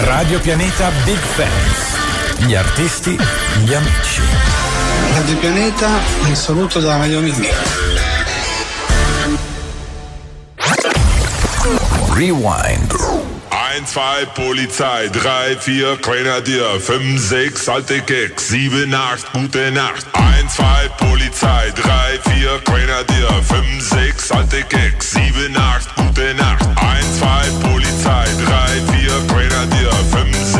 Radio Pianeta Big Fans. Gli artisti, gli amici. Radio Pianeta, un saluto da Mario Minghi. Rewind. 1, 2, Polizei, 3, 4, Grenadier, 5, 6, alte Keks, 7, 8, gute Nacht. 1, 2, Polizei, 3, 4, Grenadier, 5, 6, alte Keks, 7, 8, gute Nacht. 1, 2, Polizei, 3, 4, Grenadier,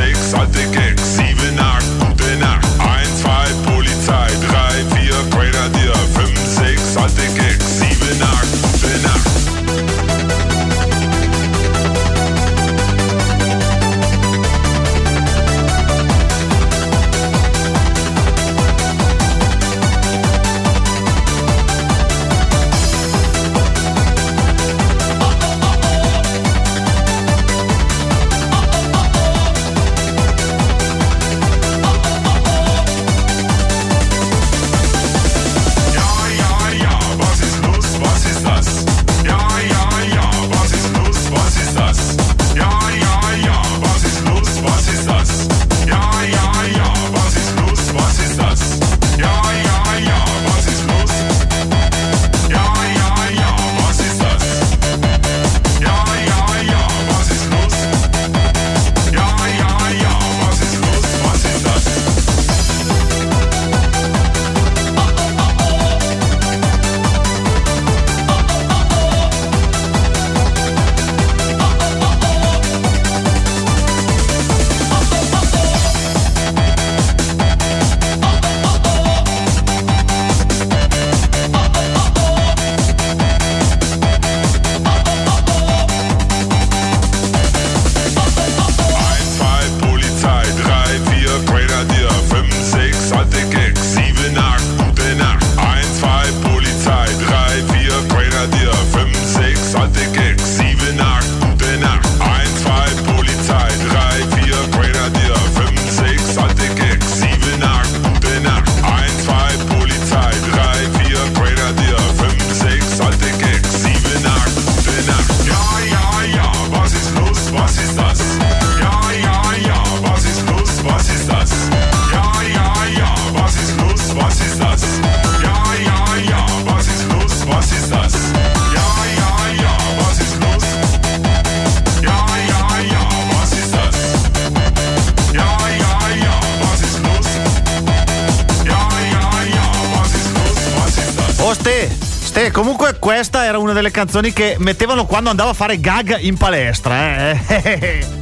Ste, Ste, comunque questa era una delle canzoni che mettevano quando andavo a fare gag in palestra, eh.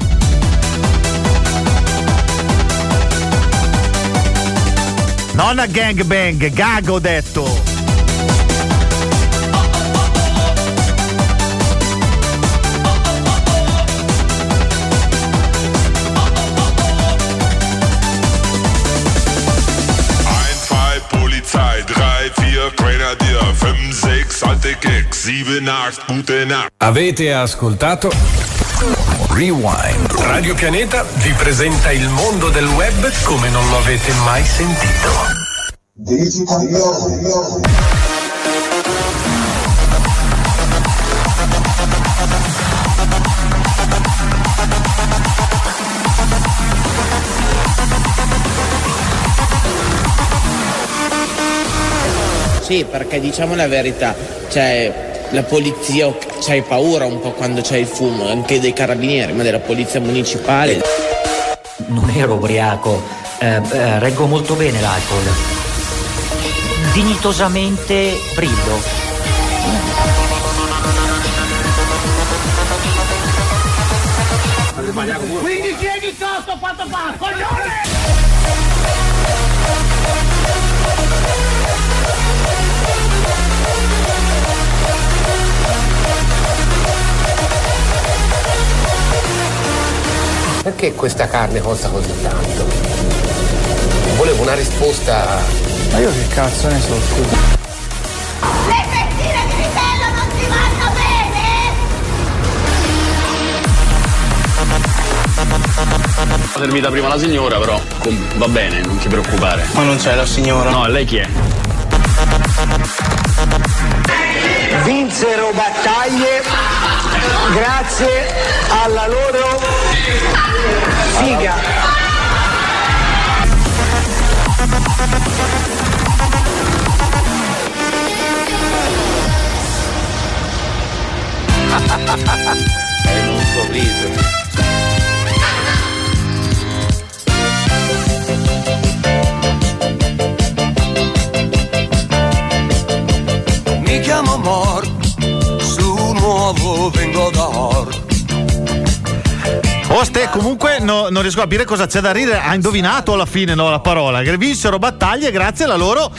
Non a gangbang, gag ho detto. Vier, Grenadier, fünf, sechs, alte Keks, sieben, acht, gute Nacht. Avete ascoltato Rewind. Radio Pianeta vi presenta il mondo del web come non lo avete mai sentito. Sì, perché diciamo la verità, cioè la polizia c'hai paura un po' quando c'è il fumo, anche dei carabinieri, ma della polizia municipale. Non ero ubriaco, eh, eh, reggo molto bene l'alcol. Dignitosamente brillo. Quindi chiedi sotto quanto fa, coglione! Perché questa carne costa così tanto? Volevo una risposta. Ma io che cazzo ne so, scusa. Le fettine di vitello non ti vanno bene? servita prima la signora, però com- va bene, non ti preoccupare. Ma non c'è la signora. No, lei chi è? Vinsero battaglie grazie alla loro Figa. È un sorriso. Mi chiamo Mor, su un uovo vengo da Or Ste, comunque no- non riesco a capire cosa c'è da ridere. Ha indovinato alla fine no, la parola. Vinsero battaglie grazie alla loro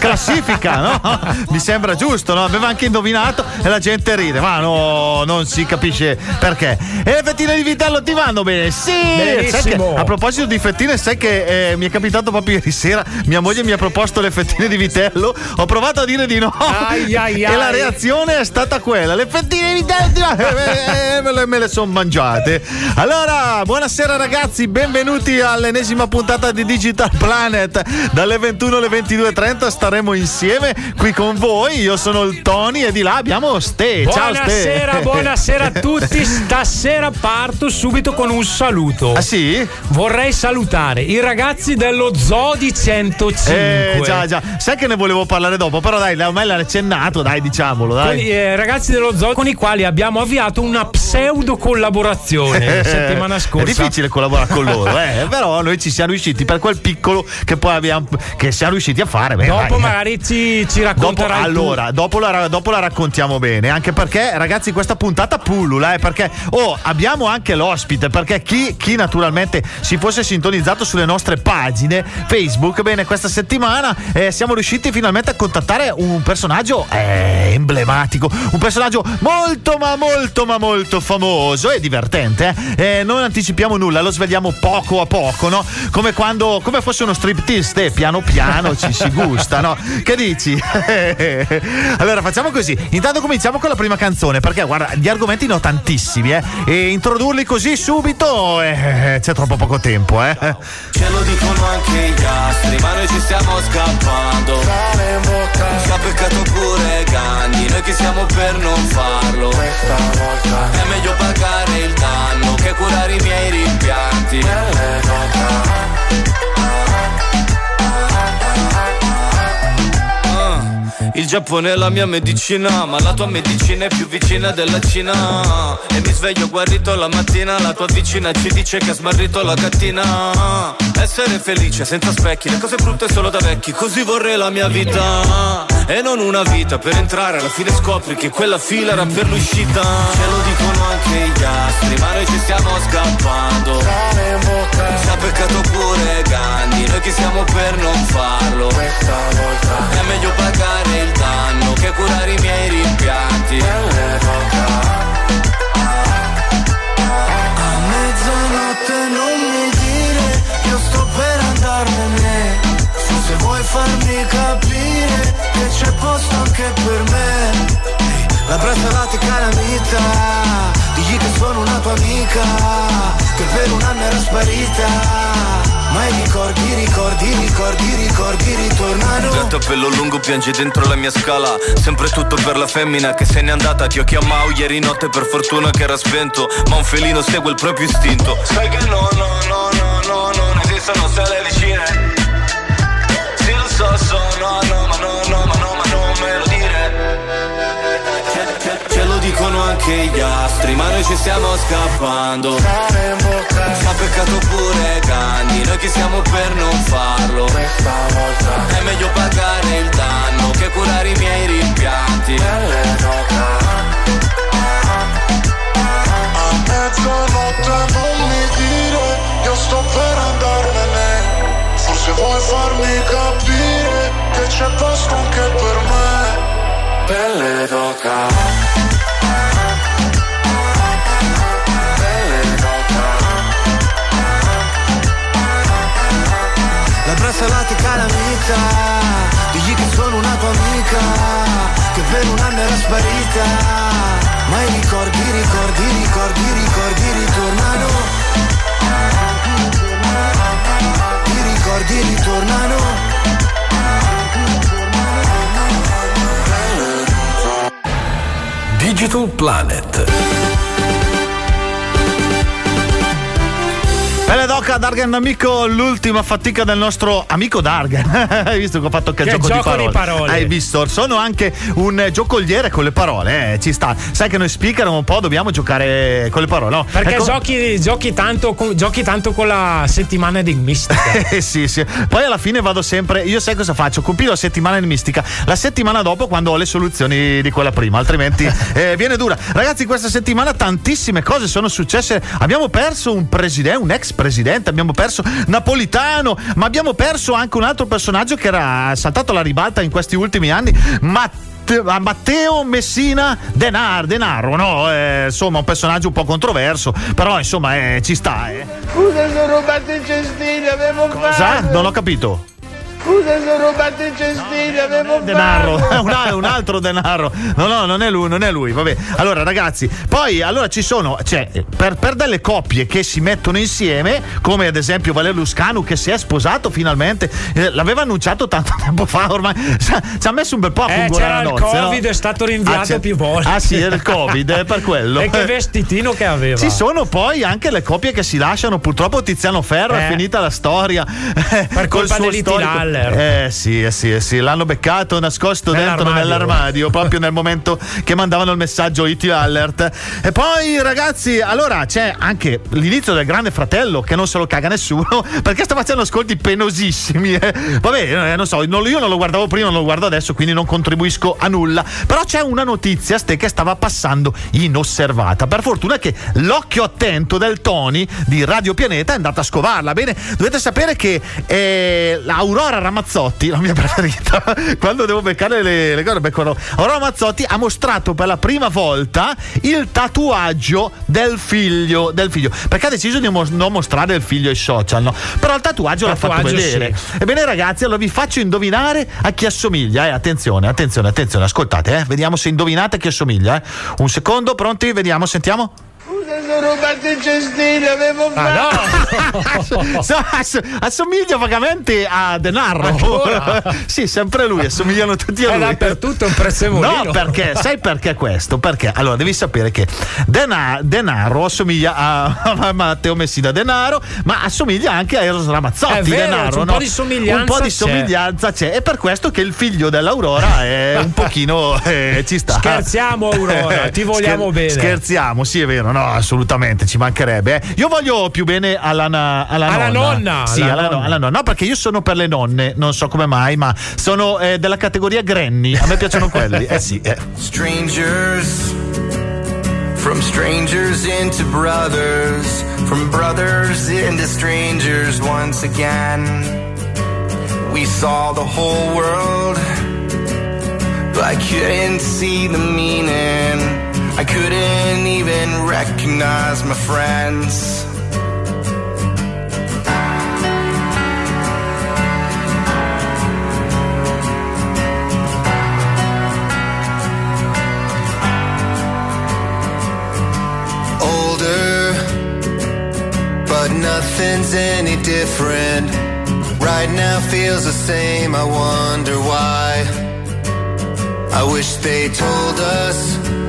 classifica, no? Mi sembra giusto, no? Aveva anche indovinato e la gente ride. Ma no, non si capisce perché. E le fettine di vitello ti vanno bene? Sì! Che, a proposito di fettine, sai che eh, mi è capitato proprio ieri sera. Mia moglie mi ha proposto le fettine di vitello. Ho provato a dire di no. Ai, ai, e la ai. reazione è stata quella: le fettine di vitello ti vanno- eh, eh, me le, me le sono mangiate. Allora, buonasera ragazzi, benvenuti all'ennesima puntata di Digital Planet. Dalle 21 alle 22.30 staremo insieme qui con voi. Io sono il Tony e di là abbiamo Ste. Ciao Ste. Buonasera, buonasera a tutti. Stasera parto subito con un saluto. Ah sì? Vorrei salutare i ragazzi dello Zoo di 105. Eh, già, già. Sai che ne volevo parlare dopo, però dai, ormai l'ha accennato, dai, diciamolo, dai. i eh, ragazzi dello zoo con i quali abbiamo avviato una pseudo collaborazione settimana scorsa. È difficile collaborare con loro, eh, però noi ci siamo riusciti per quel piccolo che poi abbiamo che siamo riusciti a fare. Beh, Dopo dai. Magari ci, ci Dopo, racconterai tu. allora, dopo la, dopo la raccontiamo bene, anche perché ragazzi questa puntata pullula, eh, perché oh, abbiamo anche l'ospite, perché chi, chi naturalmente si fosse sintonizzato sulle nostre pagine Facebook, bene, questa settimana eh, siamo riusciti finalmente a contattare un personaggio eh, emblematico, un personaggio molto ma molto ma molto famoso e divertente, eh. Eh, non anticipiamo nulla, lo svegliamo poco a poco, no? Come quando, come fosse uno striptease, eh, piano piano ci si gusta, no? Che dici? allora facciamo così. Intanto cominciamo con la prima canzone, perché guarda, gli argomenti ne ho tantissimi, eh. E introdurli così subito eh, c'è troppo poco tempo, eh. Ce lo dicono anche gli astri, ma noi ci stiamo scappando. Ci ha peccato pure Gandhi, noi che siamo per non farlo. Questa volta è meglio pagare il danno che curare i miei rimpianti. Il Giappone è la mia medicina, ma la tua medicina è più vicina della Cina. E mi sveglio guarito la mattina, la tua vicina ci dice che ha smarrito la gattina. Essere felice senza specchi, le cose brutte solo da vecchi, così vorrei la mia vita. E non una vita per entrare, alla fine scopri che quella fila era per l'uscita. Ce lo dicono anche gli astri, ma noi ci stiamo scappando. Ci ha peccato pure Gandhi, noi che siamo per non farlo. Questa volta è meglio pagare il danno che curare i miei rimpianti. Calamita, digli che sono una tua amica, che per un anno era sparita. Ma i ricordi, ricordi, ricordi, ricordi ritornano. Gatto a pelo lungo piange dentro la mia scala. Sempre tutto per la femmina che se n'è andata. Ti ho chiamato ieri notte per fortuna che era spento. Ma un felino segue il proprio istinto. Sai che no, no, no, no, no, non esistono stelle vicine. Sì, lo so, so, no, no, gli astri, ma noi ci stiamo scappando. Ci ha peccato pure Gandhi, noi che siamo per non farlo. Questa volta è meglio pagare il danno che curare i miei rimpianti. A mezzanotte non mi dire Io sto per andarmene Forse vuoi farmi capire Che c'è posto anche per me Pelle d'oca. La braccalate calamita. Digli che sono una tua amica Che per un anno era sparita. Ma i ricordi, ricordi, ricordi, ricordi ritornano. I ricordi ritornano. Digital Planet. Bella doca Dargan amico, l'ultima fatica del nostro amico Dargan. Hai visto che ho fatto che, Che gioco, gioco di, parole. di parole. Hai visto? Sono anche un giocoliere con le parole, eh, ci sta. Sai che noi speaker un po' dobbiamo giocare con le parole, no? Perché Ecco- giochi, giochi, tanto, con, giochi tanto con la settimana enigmistica. Eh, sì, sì. Poi alla fine vado sempre. Io sai cosa faccio? Compilo la settimana enigmistica la settimana dopo quando ho le soluzioni di quella prima, altrimenti eh, viene dura. Ragazzi, questa settimana tantissime cose sono successe. Abbiamo perso un presidente, un ex presidente, abbiamo perso Napolitano, ma abbiamo perso anche un altro personaggio che era saltato alla ribalta in questi ultimi anni. Matteo a Matteo Messina Denar, Denaro, no? Eh, insomma, un personaggio un po' controverso, però insomma eh, ci sta. Eh. Scusa, sono rubato i cestini, avevo Cosa? fame. Non ho capito. Scusa, sono rubato i cestini, avevo denaro, un, al- un altro denaro. No, no, non è lui, non è lui. Vabbè. Allora, ragazzi, poi allora ci sono, cioè, per, per delle coppie che si mettono insieme, come ad esempio Valerio Luscanu che si è sposato finalmente, eh, l'aveva annunciato tanto tempo fa, ormai ci ha- messo un bel po' a Eh, c'era il Covid, no? è stato rinviato Ah, più volte. Ah, sì, era il Covid, è per quello. E che vestitino che aveva. Ci sono poi anche le coppie che si lasciano. Purtroppo Tiziano Ferro è Eh. finita la storia. Per colpa dell'E.T. Laller. Eh sì, eh sì, eh sì, l'hanno beccato nascosto dentro Nell'armadio. nell'armadio, proprio nel momento che mandavano il messaggio IT Alert. E poi ragazzi, allora c'è anche l'inizio del Grande Fratello che non se lo caga nessuno perché sta facendo ascolti penosissimi. eh. Vabbè, eh, non so, non- io non lo guardavo prima, non lo guardo adesso, quindi non contribuisco a nulla. Però c'è una notizia, ste, che stava passando inosservata. Per fortuna che l'occhio attento del Tony di Radio Pianeta è andato a scovarla. Bene, dovete sapere che eh, Aurora Ramazzotti, la mia preferita, quando devo beccare le, le cose, becco Aurora Ramazzotti ha mostrato per la prima volta il tatuaggio del figlio. Del figlio perché ha deciso di mo- non mostrare il figlio ai social, no? Però il tatuaggio, l'ha fatto Tatuaggio, vedere. sì. Ebbene, ragazzi, allora vi faccio indovinare a chi assomiglia. Eh? Attenzione, attenzione, attenzione, ascoltate, eh? vediamo se indovinate a chi assomiglia. Eh? Un secondo, pronti? Vediamo, sentiamo. Scusa, sono rubato i cestini, avevo fame. So- ass- assomiglia vagamente a Denaro. Sì, sempre lui, assomigliano tutti a È lui. dappertutto un prezzemolino. No, perché? Sai perché questo? Perché? Allora, devi sapere che Dena- Denaro assomiglia a, a Matteo Messina Denaro, ma assomiglia anche a Eros Ramazzotti È vero, Denaro. un no? po' di somiglianza Un po' di c'è. somiglianza c'è. È per questo che il figlio dell'Aurora è un pochino. eh, ci sta. Scherziamo, Aurora, ti vogliamo bene. Scherziamo, sì, è vero, no, assolutamente, ci mancherebbe. eh. Io voglio più bene alla, na- alla Alla nonna. nonna, Sì, alla alla, nonna. no- alla nonna. No, perché io sono per le nonne, non so come mai, ma sono eh, della categoria Granny. A me piacciono quelli. Eh sì, eh. Strangers, from strangers into brothers, from brothers into strangers once again. We saw the whole world, but I couldn't see the meaning. I couldn't even recognize my friends. older, but nothing's any different. Right now feels the same, I wonder why. I wish they told us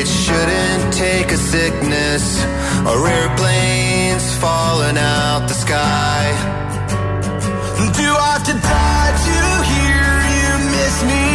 it shouldn't take a sickness or airplanes falling out the sky. Do I have to die to hear you miss me?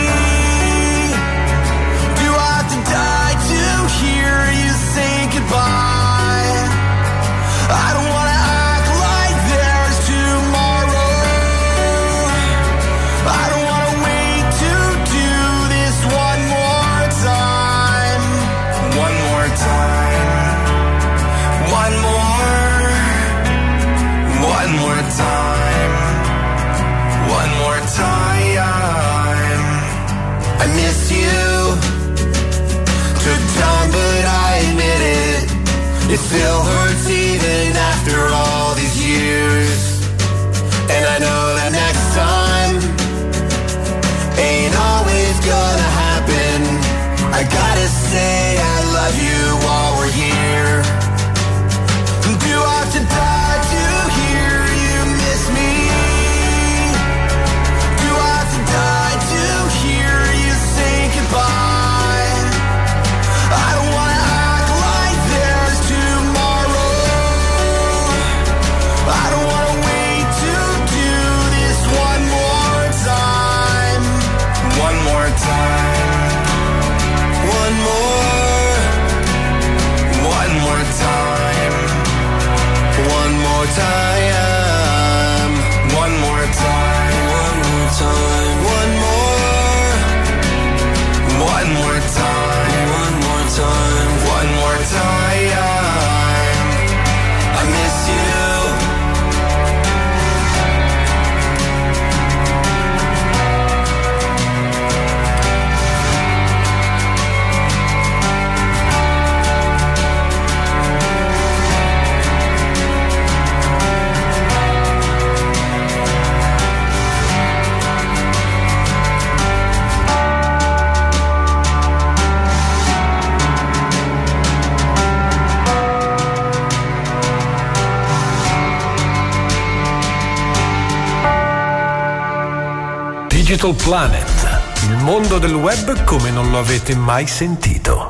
Digital Planet, il mondo del web come non lo avete mai sentito.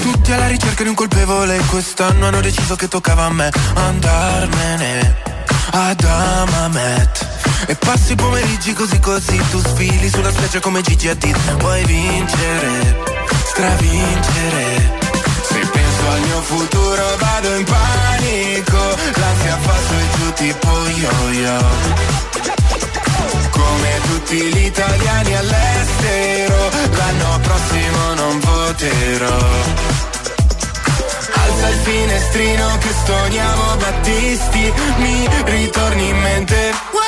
Tutti alla ricerca di un colpevole Quest'anno hanno deciso che toccava a me Andarmene ad Amamet E passi i pomeriggi così così Tu sfili sulla spiaggia come Gigi Hadid Vuoi vincere, stravincere Se al mio futuro vado in panico L'ansia fa su e giù tipo yo-yo come tutti gli italiani all'estero, l'anno prossimo non voterò. Alza il finestrino che stoniamo Battisti, mi ritorni in mente.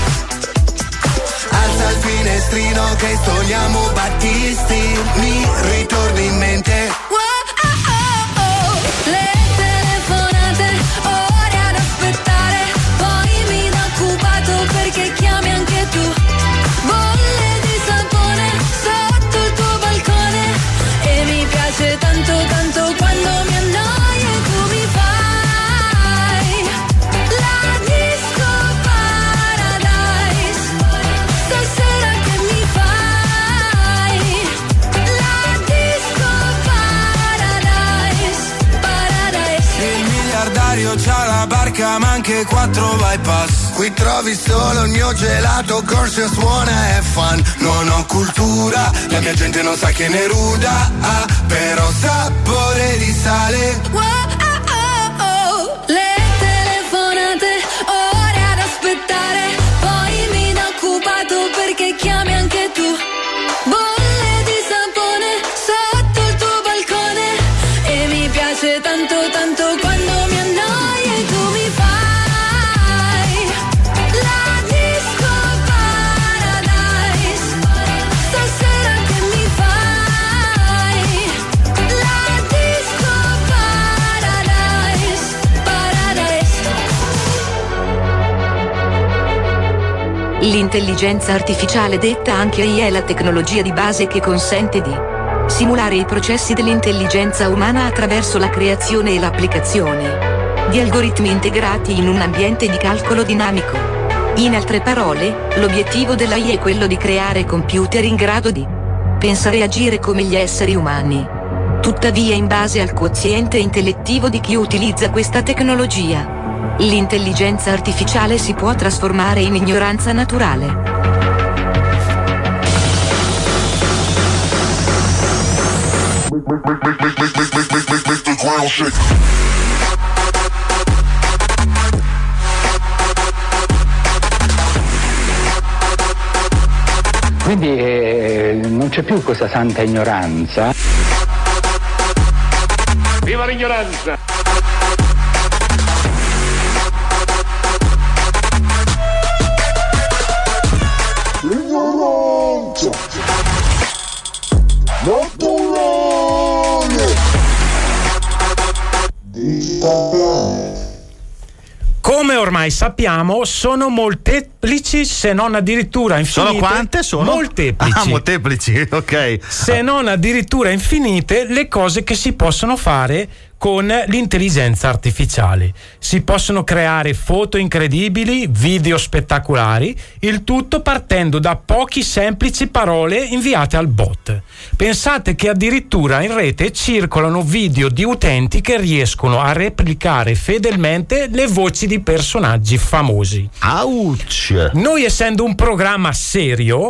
Il finestrino che stoniamo Battisti Mi ritorni in mente la barca ma anche quattro bypass. Qui trovi solo il mio gelato Corso suona e fan. Non ho cultura La mia gente non sa che ne ruda ah, Però sapore di sale. Le telefonate, ore ad aspettare, poi mi da occupato perché chiami L'intelligenza artificiale detta anche AI è la tecnologia di base che consente di simulare i processi dell'intelligenza umana attraverso la creazione e l'applicazione di algoritmi integrati in un ambiente di calcolo dinamico. In altre parole, l'obiettivo dell'AI è quello di creare computer in grado di pensare e agire come gli esseri umani. Tuttavia in base al quoziente intellettivo di chi utilizza questa tecnologia, l'intelligenza artificiale si può trasformare in ignoranza naturale. Quindi eh, non c'è più questa santa ignoranza. Viva l'ignoranza! Ormai sappiamo, sono molteplici, se non addirittura infinite. Sono quante? Sono? Molteplici. Ah, molteplici, ok. se non addirittura infinite, le cose che si possono fare con l'intelligenza artificiale. Si possono creare foto incredibili, video spettacolari, il tutto partendo da pochi semplici parole inviate al bot. Pensate che addirittura in rete circolano video di utenti che riescono a replicare fedelmente le voci di personaggi famosi. Ouch! Noi essendo un programma serio,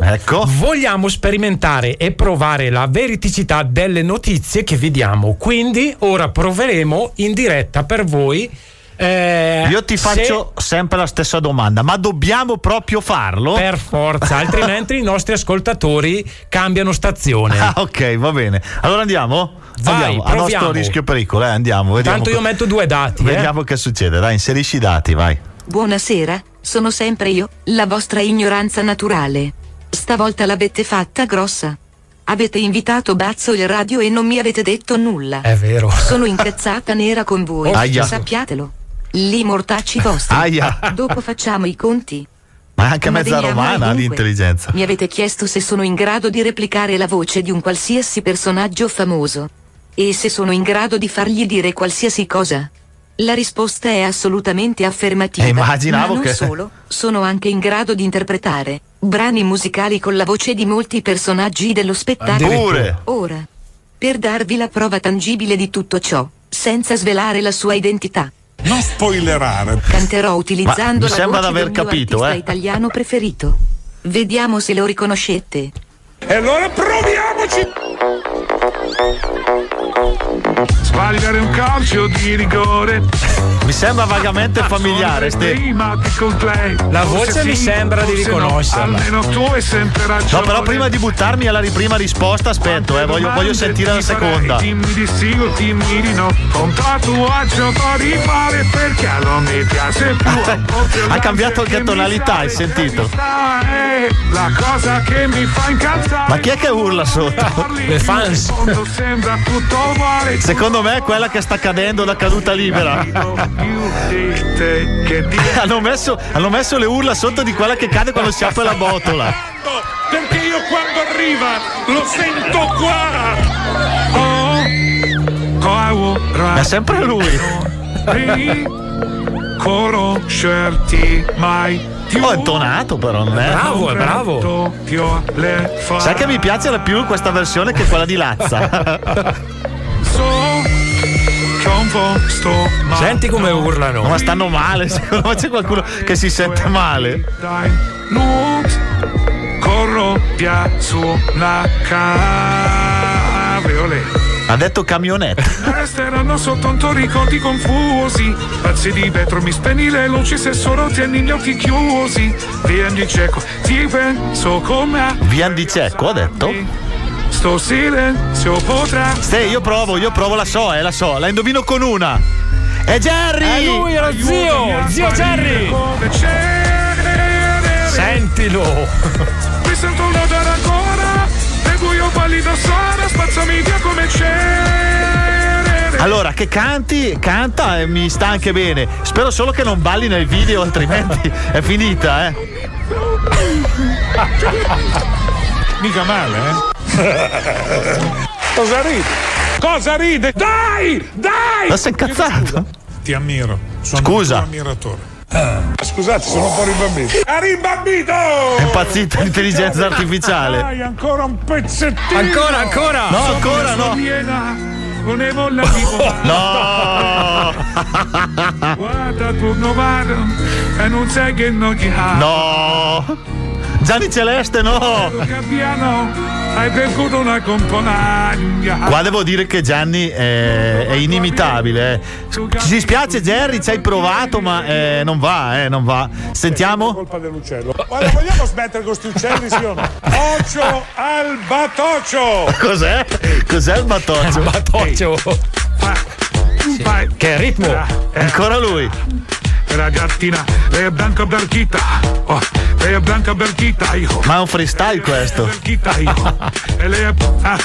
vogliamo sperimentare e provare la veridicità delle notizie che vediamo. Quindi ora proveremo in diretta per voi. eh, Io ti se- faccio sempre la stessa domanda, ma dobbiamo proprio farlo? Per forza, altrimenti i nostri ascoltatori cambiano stazione. Ah, ok, va bene. Allora andiamo? Vai, andiamo. A proviamo. nostro rischio pericolo, eh, andiamo. Vediamo Tanto io metto due dati. eh. Vediamo che succede. Dai, inserisci i dati, vai. Buonasera, sono sempre io, la vostra ignoranza naturale. Stavolta l'avete fatta grossa. Avete invitato Bazzo il radio e non mi avete detto nulla. È vero. Sono incazzata nera con voi, Aia. sappiatelo. Li mortacci vostri. Aia. Dopo facciamo i conti. Ma è anche Ma mezza romana l'intelligenza. Mi avete chiesto se sono in grado di replicare la voce di un qualsiasi personaggio famoso. E se sono in grado di fargli dire qualsiasi cosa. La risposta è assolutamente affermativa. Eh, immaginavo ma non che- solo, sono anche in grado di interpretare brani musicali con la voce di molti personaggi dello spettacolo. Pure. Ora, per darvi la prova tangibile di tutto ciò, senza svelare la sua identità, Non spoilerare. canterò utilizzando mi la voce d'aver del mio capito, artista eh. italiano preferito. Vediamo se lo riconoscete. E allora proviamoci! Sbagliare un calcio di rigore. Mi sembra vagamente familiare. Ste... Prima che con lei. La voce mi sembra di riconoscerla. Almeno tu hai sempre ragione. No, però prima di buttarmi alla ri- prima risposta, aspetto, eh, voglio, voglio sentire la seconda. Dimmi di sì o dimmi di no. Con tatuaggio di male perché non mi piace più. Ha cambiato anche tonalità, hai sentito? La cosa che mi fa incazzare. Ma chi è che urla sotto? Le fans. Sembra tutto. Secondo me è quella che sta cadendo da caduta libera. Hanno, messo, hanno messo le urla sotto di quella che cade quando si apre la botola. perché io quando arriva lo sento qua. Oh, Ma è sempre lui. conoscerti mai più. Oh, è intonato però, non è? Bravo, è bravo. Sai che mi piace di più questa versione che quella di Lazza. Senti come urlano. Ma stanno male, secondo me c'è qualcuno che si sente male. Corro via sulla cabriolet. Ha detto camionetta. Resteranno soltanto ricordi confusi. Pazzi di vetro, mi spegni le luci se solo tieni gli occhi chiusi. Via di cieco, ti penso come Vian di Cecco, ha detto. Sto silenzio potrà. Ste, io provo, io provo, la so, eh, la so, la indovino con una. È Jerry! È lui, è lo zio! Zio Jerry! Sentilo! Mi sento un odore ancora. E buio pallido sono, spazzami via come c'è. Allora, che canti, canta e mi sta anche bene. Spero solo che non balli nel video, altrimenti è finita, eh. Mica male, eh? Cosa ride? Cosa ride? Dai! Dai! Ma sei incazzato? Ti ammiro. Sono Scusa. un ammiratore. Scusate, sono un po' rimbambito. È rimbambito! È impazzita l'intelligenza artificiale. Dai, ancora un pezzettino! Ancora, ancora! No, ancora no. Volevo la. No! Guarda, tu non vado e non sai che non ti ha. No! Gianni Celeste no! Gabbiano, hai perduto una compagna. Qua devo dire che Gianni è, è inimitabile. eh. Ci dispiace Jerry, ci hai provato, ma eh, non va, eh, non va. Sentiamo? colpa dell'uccello. Guarda, vogliamo smettere con questi uccelli, sì o no? Ocio al batoccio! Cos'è? Cos'è il batoccio? Batoccio. Che ritmo! Ancora lui. Ragazzina, lei è Blanca Berchita. Oh, lei è Blanca Berchita, hijo. Ma è un freestyle questo. Berchita. E lei è. Ah,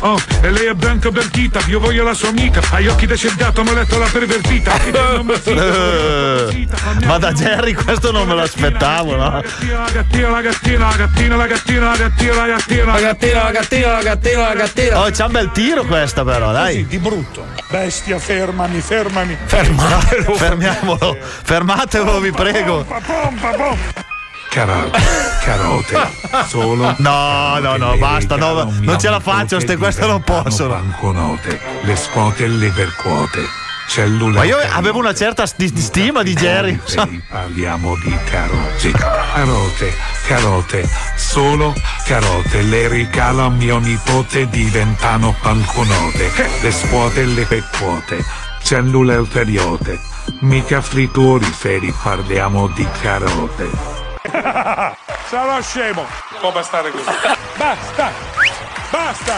oh, e lei è Blanca Berchita. Io voglio la sua amica. Ha gli occhi cerdato, mi ho letto la pervertita. Eh, Ma da Jerry questo non me lo aspettavo, no? La gattina, la gattina, la gattina, la gattina, la gattina, la gattina, La gattina, la gattina, la gattina, la gattina. Oh, c'ha un bel tiro questa però, dai. Di brutto. Bestia, fermami, fermami. Fermatelo. Fermiamolo. Fermatelo, vi prego. Pompa, pompa, pompa. Carote, carote, solo. No, no, no, basta, no, non ce la faccio, ste queste non possono. Banconote, le scuote e le percuote. Cellulare. Ma io avevo una certa sti- stima di Jerry. Parliamo di carote. Carote, carote, solo carote. Le regala mio nipote, diventano banconote. Le scuote e le percuote. Cellule ulteriote. Mica frigoriferi, parliamo di carote. Sarò scemo. Può bastare così. Basta! Basta!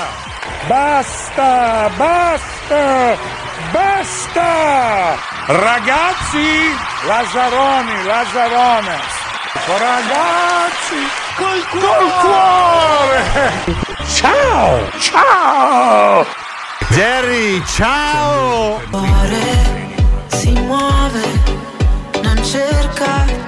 Basta! Basta! Basta! Ragazzi! Lazzaroni, Lazzarone! Ragazzi! Col cuore! Ciao! Ciao! Jerry, ciao! cuore si muove, non cerca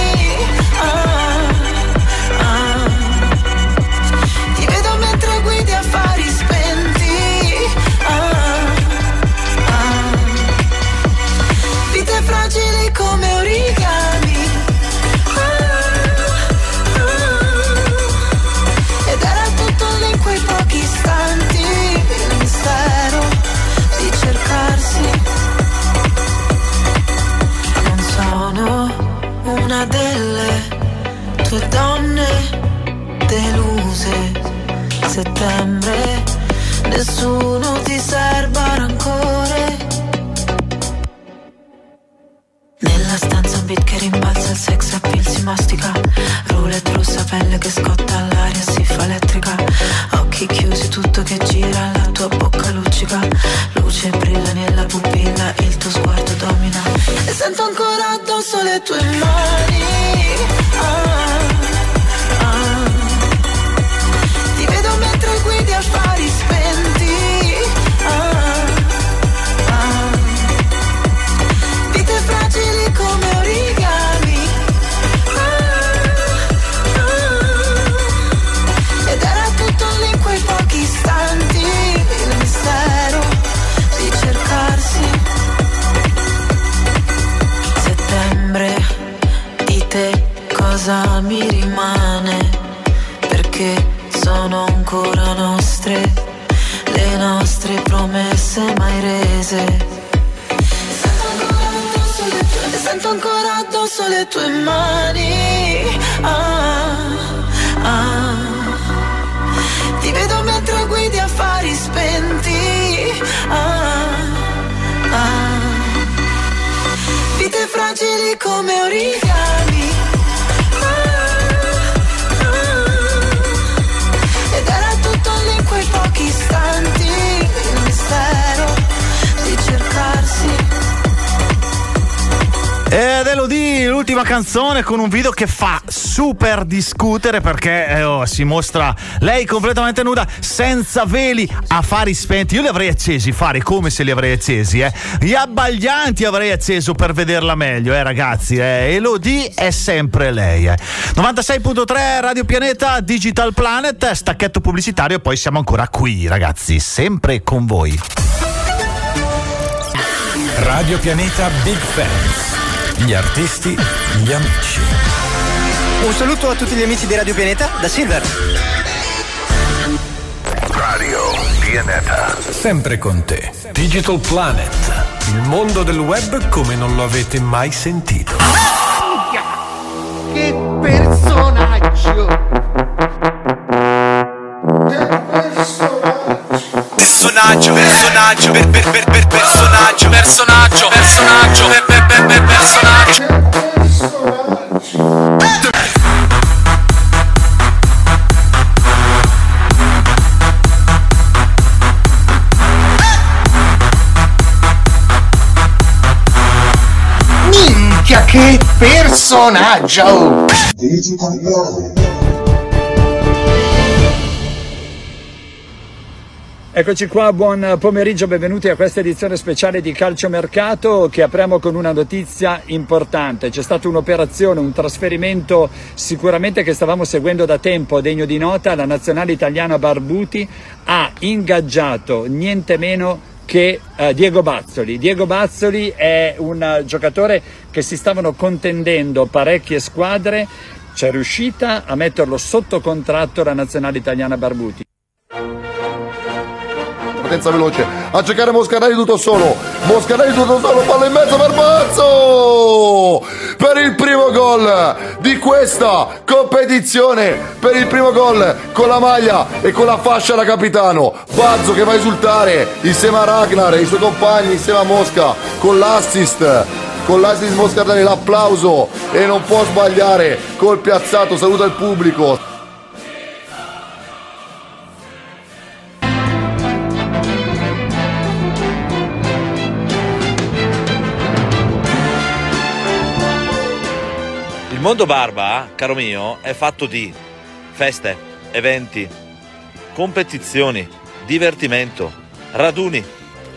Settembre. Nessuno ti serba rancore. Nella stanza un beat che rimbalza il sex appeal si mastica. Roulette rossa pelle che scotta canzone con un video che fa super discutere perché eh, oh, si mostra lei completamente nuda, senza veli, a fari spenti. Io li avrei accesi, fari come se li avrei accesi, eh. Gli abbaglianti avrei acceso per vederla meglio, eh, ragazzi. Eh. Elodie è sempre lei, eh. 96.3 Radio Pianeta Digital Planet, stacchetto pubblicitario, poi siamo ancora qui, ragazzi, sempre con voi. Radio Pianeta Big Fans. Gli artisti, gli amici. Un saluto a tutti gli amici di Radio Pianeta da Silver. Radio Pianeta. Sempre con te. Digital Planet. Il mondo del web come non lo avete mai sentito. Che personaggio! Personaggio, personaggio, per, per, per, per, personaggio, personaggio, personaggio, per, per, per, per, personaggio. Minchia che personaggio! Eccoci qua, buon pomeriggio, benvenuti a questa edizione speciale di Calciomercato che apriamo con una notizia importante. C'è stata un'operazione, un trasferimento sicuramente che stavamo seguendo da tempo, degno di nota. La nazionale italiana Barbuti ha ingaggiato niente meno che eh, Diego Bazzoli. Diego Bazzoli è un giocatore che si stavano contendendo parecchie squadre, c'è riuscita a metterlo sotto contratto la nazionale italiana Barbuti. Partenza veloce. A cercare Moscardelli tutto solo. Moscardelli tutto solo palla in mezzo per Bazzo per il primo gol di questa competizione per il primo gol con la maglia e con la fascia da capitano. Bazzo che va a esultare insieme a Ragnar e i suoi compagni insieme a Mosca con l'assist con l'assist Moscardelli l'applauso. E non può sbagliare col piazzato saluta il pubblico Il mondo barba, caro mio, è fatto di feste, eventi, competizioni, divertimento, raduni.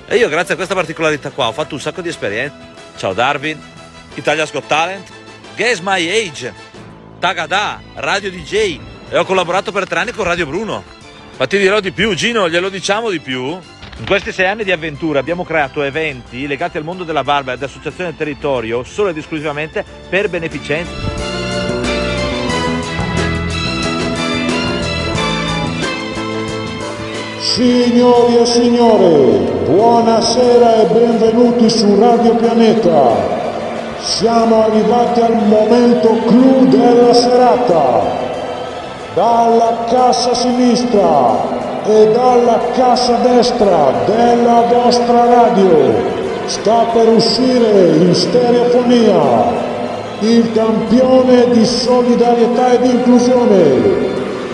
E io grazie a questa particolarità qua ho fatto un sacco di esperienze. Ciao Darwin, Italia's Got Talent, Guess My Age, Tagada, Radio DJ e ho collaborato per tre anni con Radio Bruno. Ma ti dirò di più, Gino, glielo diciamo di più. In questi sei anni di avventura abbiamo creato eventi legati al mondo della barba ed associazione del territorio solo ed esclusivamente per beneficenza. Signori e signore, buonasera e benvenuti su Radio Pianeta. Siamo arrivati al momento clou della serata. Dalla cassa sinistra e dalla cassa destra della vostra radio sta per uscire in stereofonia il campione di solidarietà ed inclusione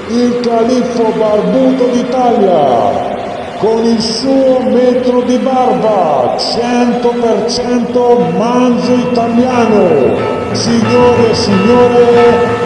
il califfo barbuto d'Italia, con il suo metro di barba, 100% manzo italiano. Signore e signore,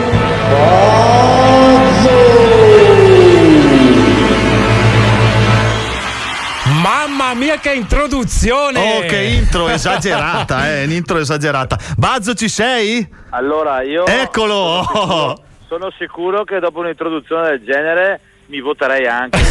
Mamma mia che introduzione! Oh, che intro esagerata, eh, un'intro esagerata. Bazzo, ci sei? Allora, io Eccolo! sono sicuro che dopo un'introduzione del genere mi voterei anche.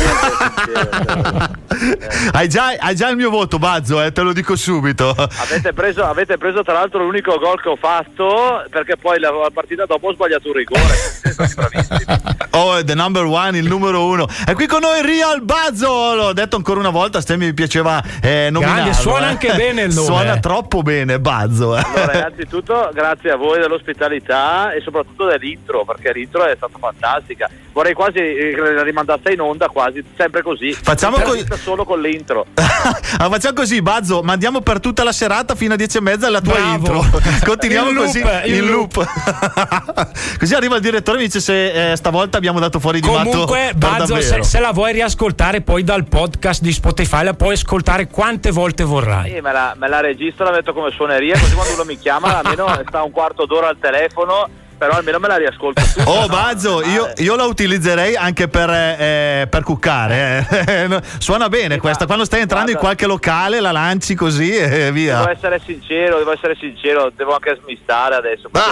hai, già, hai già il mio voto, Bazzo, eh, te lo dico subito. avete, preso, avete preso tra l'altro l'unico gol che ho fatto perché poi la, la partita dopo ho sbagliato un rigore. Oh, the number one, il numero uno. È qui con noi Real Bazzo. L'ho detto ancora una volta, Ste mi piaceva eh, nominarlo. Grande, suona eh. anche bene il nome. Suona troppo bene, Bazzo. eh. Allora, innanzitutto grazie a voi dell'ospitalità e soprattutto dell'intro, perché l'intro è stata fantastica. Vorrei quasi eh, rimandasse in onda, quasi, sempre così. Facciamo, co- Intervista solo con l'intro. Ah, facciamo così, Bazzo, mandiamo per tutta la serata fino a 10 e mezza la tua Bravo. intro. Continuiamo In loop, così in in loop. così arriva il direttore e mi dice se eh, stavolta abbiamo dato fuori di matto. Comunque, Bazzo, se, se la vuoi riascoltare poi dal podcast di Spotify, la puoi ascoltare quante volte vorrai. Sì, me la, me la registro, la metto come suoneria, così quando uno mi chiama almeno sta un quarto d'ora al telefono, però almeno me la riascolto tutta. Oh no? Bazzo, io, io la utilizzerei anche per, eh, per cuccare. eh. Suona bene questa. Quando stai entrando in qualche locale la lanci così e Devo via. essere sincero, devo essere sincero, devo anche smistare adesso. perché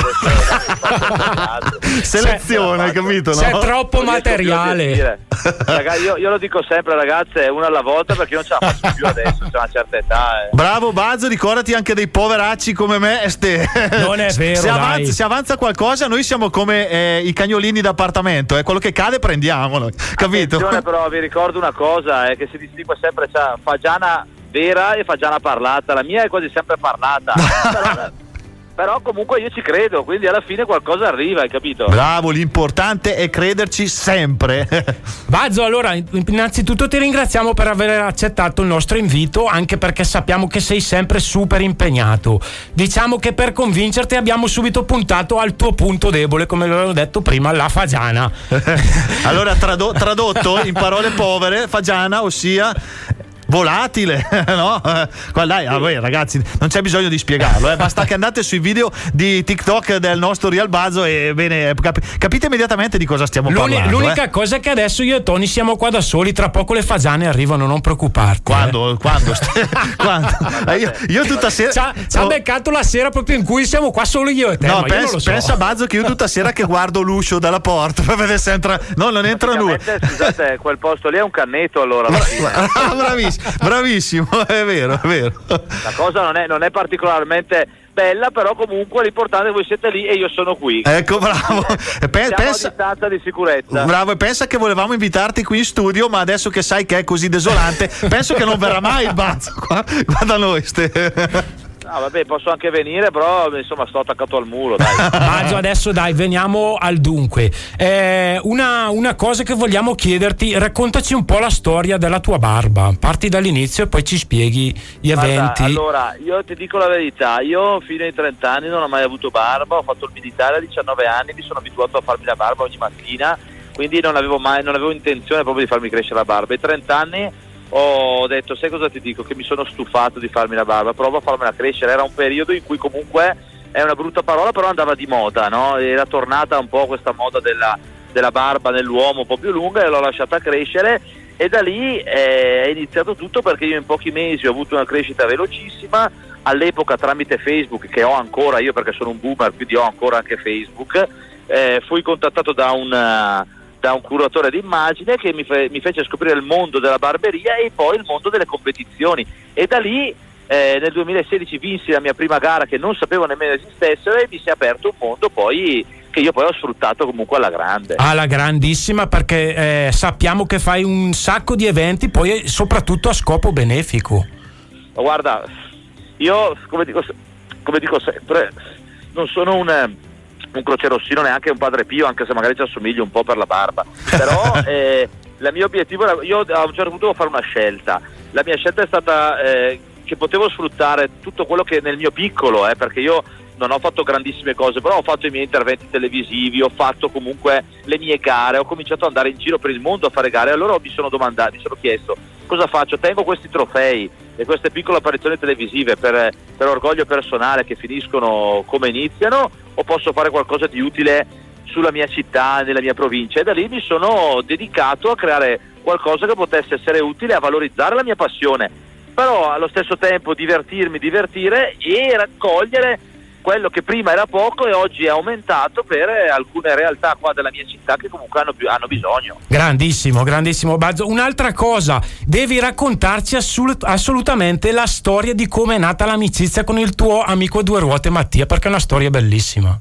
adesso- Selezione, hai capito? C'è no? troppo Non riesco più a materiale. io, io lo dico sempre, ragazze, una alla volta perché io non ce la faccio più adesso, c'è una certa età. eh. Bravo Bazzo, ricordati anche dei poveracci come me. Ste. Non è vero, Se avanza, se avanza qualcosa, noi siamo come eh, i cagnolini d'appartamento. Eh. Quello che cade prendiamolo. Capito? Attenzione però, vi ricordo una cosa, è che si distingue sempre tra fagiana vera e fagiana parlata. La mia è quasi sempre parlata. però, comunque io ci credo, quindi alla fine qualcosa arriva, hai capito? Bravo, l'importante è crederci sempre. Bazzo, allora, innanzitutto ti ringraziamo per aver accettato il nostro invito, anche perché sappiamo che sei sempre super impegnato. Diciamo che per convincerti abbiamo subito puntato al tuo punto debole, come l'avevo detto prima, la fagiana. allora, trado- tradotto in parole povere, fagiana, ossia volatile, no? Eh, qua, dai, ah, ragazzi, non c'è bisogno di spiegarlo, eh, basta che andate sui video di TikTok del nostro Real Bazzo e bene, capi- capite immediatamente di cosa stiamo L'uni- parlando. l'unica eh. cosa è che adesso io e Tony siamo qua da soli, tra poco le fagiane arrivano, non preoccuparti. eh. Quando? Quando? Quando? Eh, io, io tutta sera. Ci ha, ci ha Oh. beccato la sera proprio in cui siamo qua solo io e te. No, ma io pens- non lo so. pensa a Bazzo che io tutta sera che guardo l'uscio dalla porta per vedere se entra. No, non entra nulla. Praticamente, Scusate, quel posto lì è un cannetto allora. Ah, bravissimo, bravissimo, è vero, è vero. La cosa non è, non è particolarmente bella, però comunque l'importante è che voi siete lì e io sono qui. Ecco, bravo. E pe- pensa- distanza di sicurezza. Bravo, e pensa che volevamo invitarti qui in studio, ma adesso che sai che è così desolante, penso che non verrà mai il bazzo qua, qua da noi. Ste. No, vabbè, posso anche venire, però insomma sto attaccato al muro, dai. Maggio, adesso dai, veniamo al dunque. Eh, una, una cosa che vogliamo chiederti, raccontaci un po' la storia della tua barba. Parti dall'inizio e poi ci spieghi gli Guarda, eventi. allora, io ti dico la verità, io fino ai 30 anni non ho mai avuto barba, ho fatto il militare a 19 anni, mi sono abituato a farmi la barba ogni mattina, quindi non avevo mai, non avevo intenzione proprio di farmi crescere la barba. Ai 30 anni ho detto, sai cosa ti dico? Che mi sono stufato di farmi la barba, provo a farmela crescere, era un periodo in cui comunque, è una brutta parola, però andava di moda, no? Era tornata un po' questa moda della, della barba nell'uomo un po' più lunga e l'ho lasciata crescere e da lì eh, è iniziato tutto perché io in pochi mesi ho avuto una crescita velocissima all'epoca tramite Facebook che ho ancora io perché sono un boomer quindi ho ancora anche Facebook eh, fui contattato da un, da un curatore d'immagine che mi, fe- mi fece scoprire il mondo della barberia e poi il mondo delle competizioni e da lì eh, nel 2016 vinsi la mia prima gara che non sapevo nemmeno esistessero e mi si è aperto un mondo poi che io poi ho sfruttato comunque alla grande Alla grandissima perché eh, sappiamo che fai un sacco di eventi, poi soprattutto a scopo benefico. Guarda, io come dico, come dico sempre, non sono un, un croce rossino neanche un padre pio, anche se magari ci assomiglio un po' per la barba. Però eh, il mio obiettivo era, io a un certo punto devo fare una scelta. La mia scelta è stata eh, che potevo sfruttare tutto quello che nel mio piccolo, eh, perché io non ho fatto grandissime cose, però ho fatto i miei interventi televisivi, ho fatto comunque le mie gare, ho cominciato ad andare in giro per il mondo a fare gare, allora mi sono domandato, mi sono chiesto cosa faccio? Tengo questi trofei e queste piccole apparizioni televisive per, per orgoglio personale che finiscono come iniziano o posso fare qualcosa di utile sulla mia città, nella mia provincia? E da lì mi sono dedicato a creare qualcosa che potesse essere utile a valorizzare la mia passione, però allo stesso tempo divertirmi, divertire e raccogliere quello che prima era poco e oggi è aumentato per eh, alcune realtà qua della mia città che comunque hanno, più- hanno bisogno. Grandissimo, grandissimo Bazzo. Un'altra cosa, devi raccontarci assolut- assolutamente la storia di come è nata l'amicizia con il tuo amico a due ruote Mattia, perché è una storia bellissima.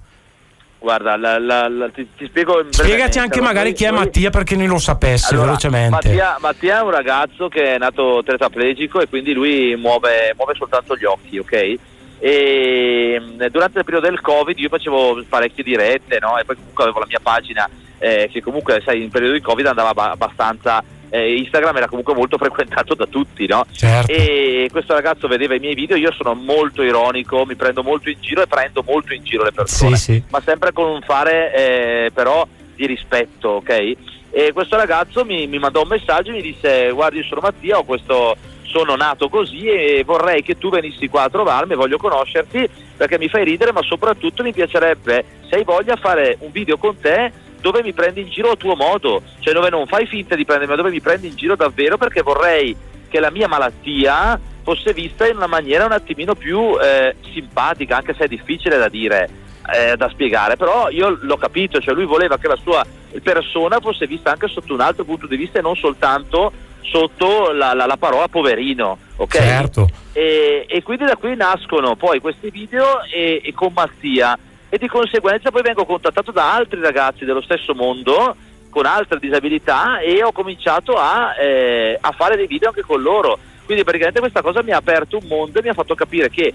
Guarda, la- la- la- ti, ti spiego Spiegaci brevemente. anche magari noi- chi è noi- Mattia perché non lo sapesse Allora, velocemente. Mattia, Mattia è un ragazzo che è nato tetraplegico e quindi lui muove, muove soltanto gli occhi, ok? E mh, durante il periodo del Covid io facevo parecchie dirette, no? E poi comunque avevo la mia pagina eh, che comunque sai in periodo di Covid andava ba- abbastanza eh, Instagram era comunque molto frequentato da tutti, no? Certo. E questo ragazzo vedeva i miei video, io sono molto ironico, mi prendo molto in giro e prendo molto in giro le persone, Sì, sì. ma sempre con un fare eh, però di rispetto, ok? E questo ragazzo mi, mi mandò un messaggio e mi disse guardi io sono Mattia, ho questo, sono nato così e vorrei che tu venissi qua a trovarmi, voglio conoscerti perché mi fai ridere ma soprattutto mi piacerebbe se hai voglia fare un video con te dove mi prendi in giro a tuo modo, cioè dove non fai finta di prendermi, ma dove mi prendi in giro davvero perché vorrei che la mia malattia fosse vista in una maniera un attimino più eh, simpatica, anche se è difficile da dire, eh, da spiegare, però io l'ho capito, cioè lui voleva che la sua persona fosse vista anche sotto un altro punto di vista e non soltanto sotto la, la- la parola poverino, ok? Certo. E, e quindi da qui nascono poi questi video e, e con Mattia e di conseguenza poi vengo contattato da altri ragazzi dello stesso mondo con altre disabilità e ho cominciato a, eh, a fare dei video anche con loro. Quindi praticamente questa cosa mi ha aperto un mondo e mi ha fatto capire che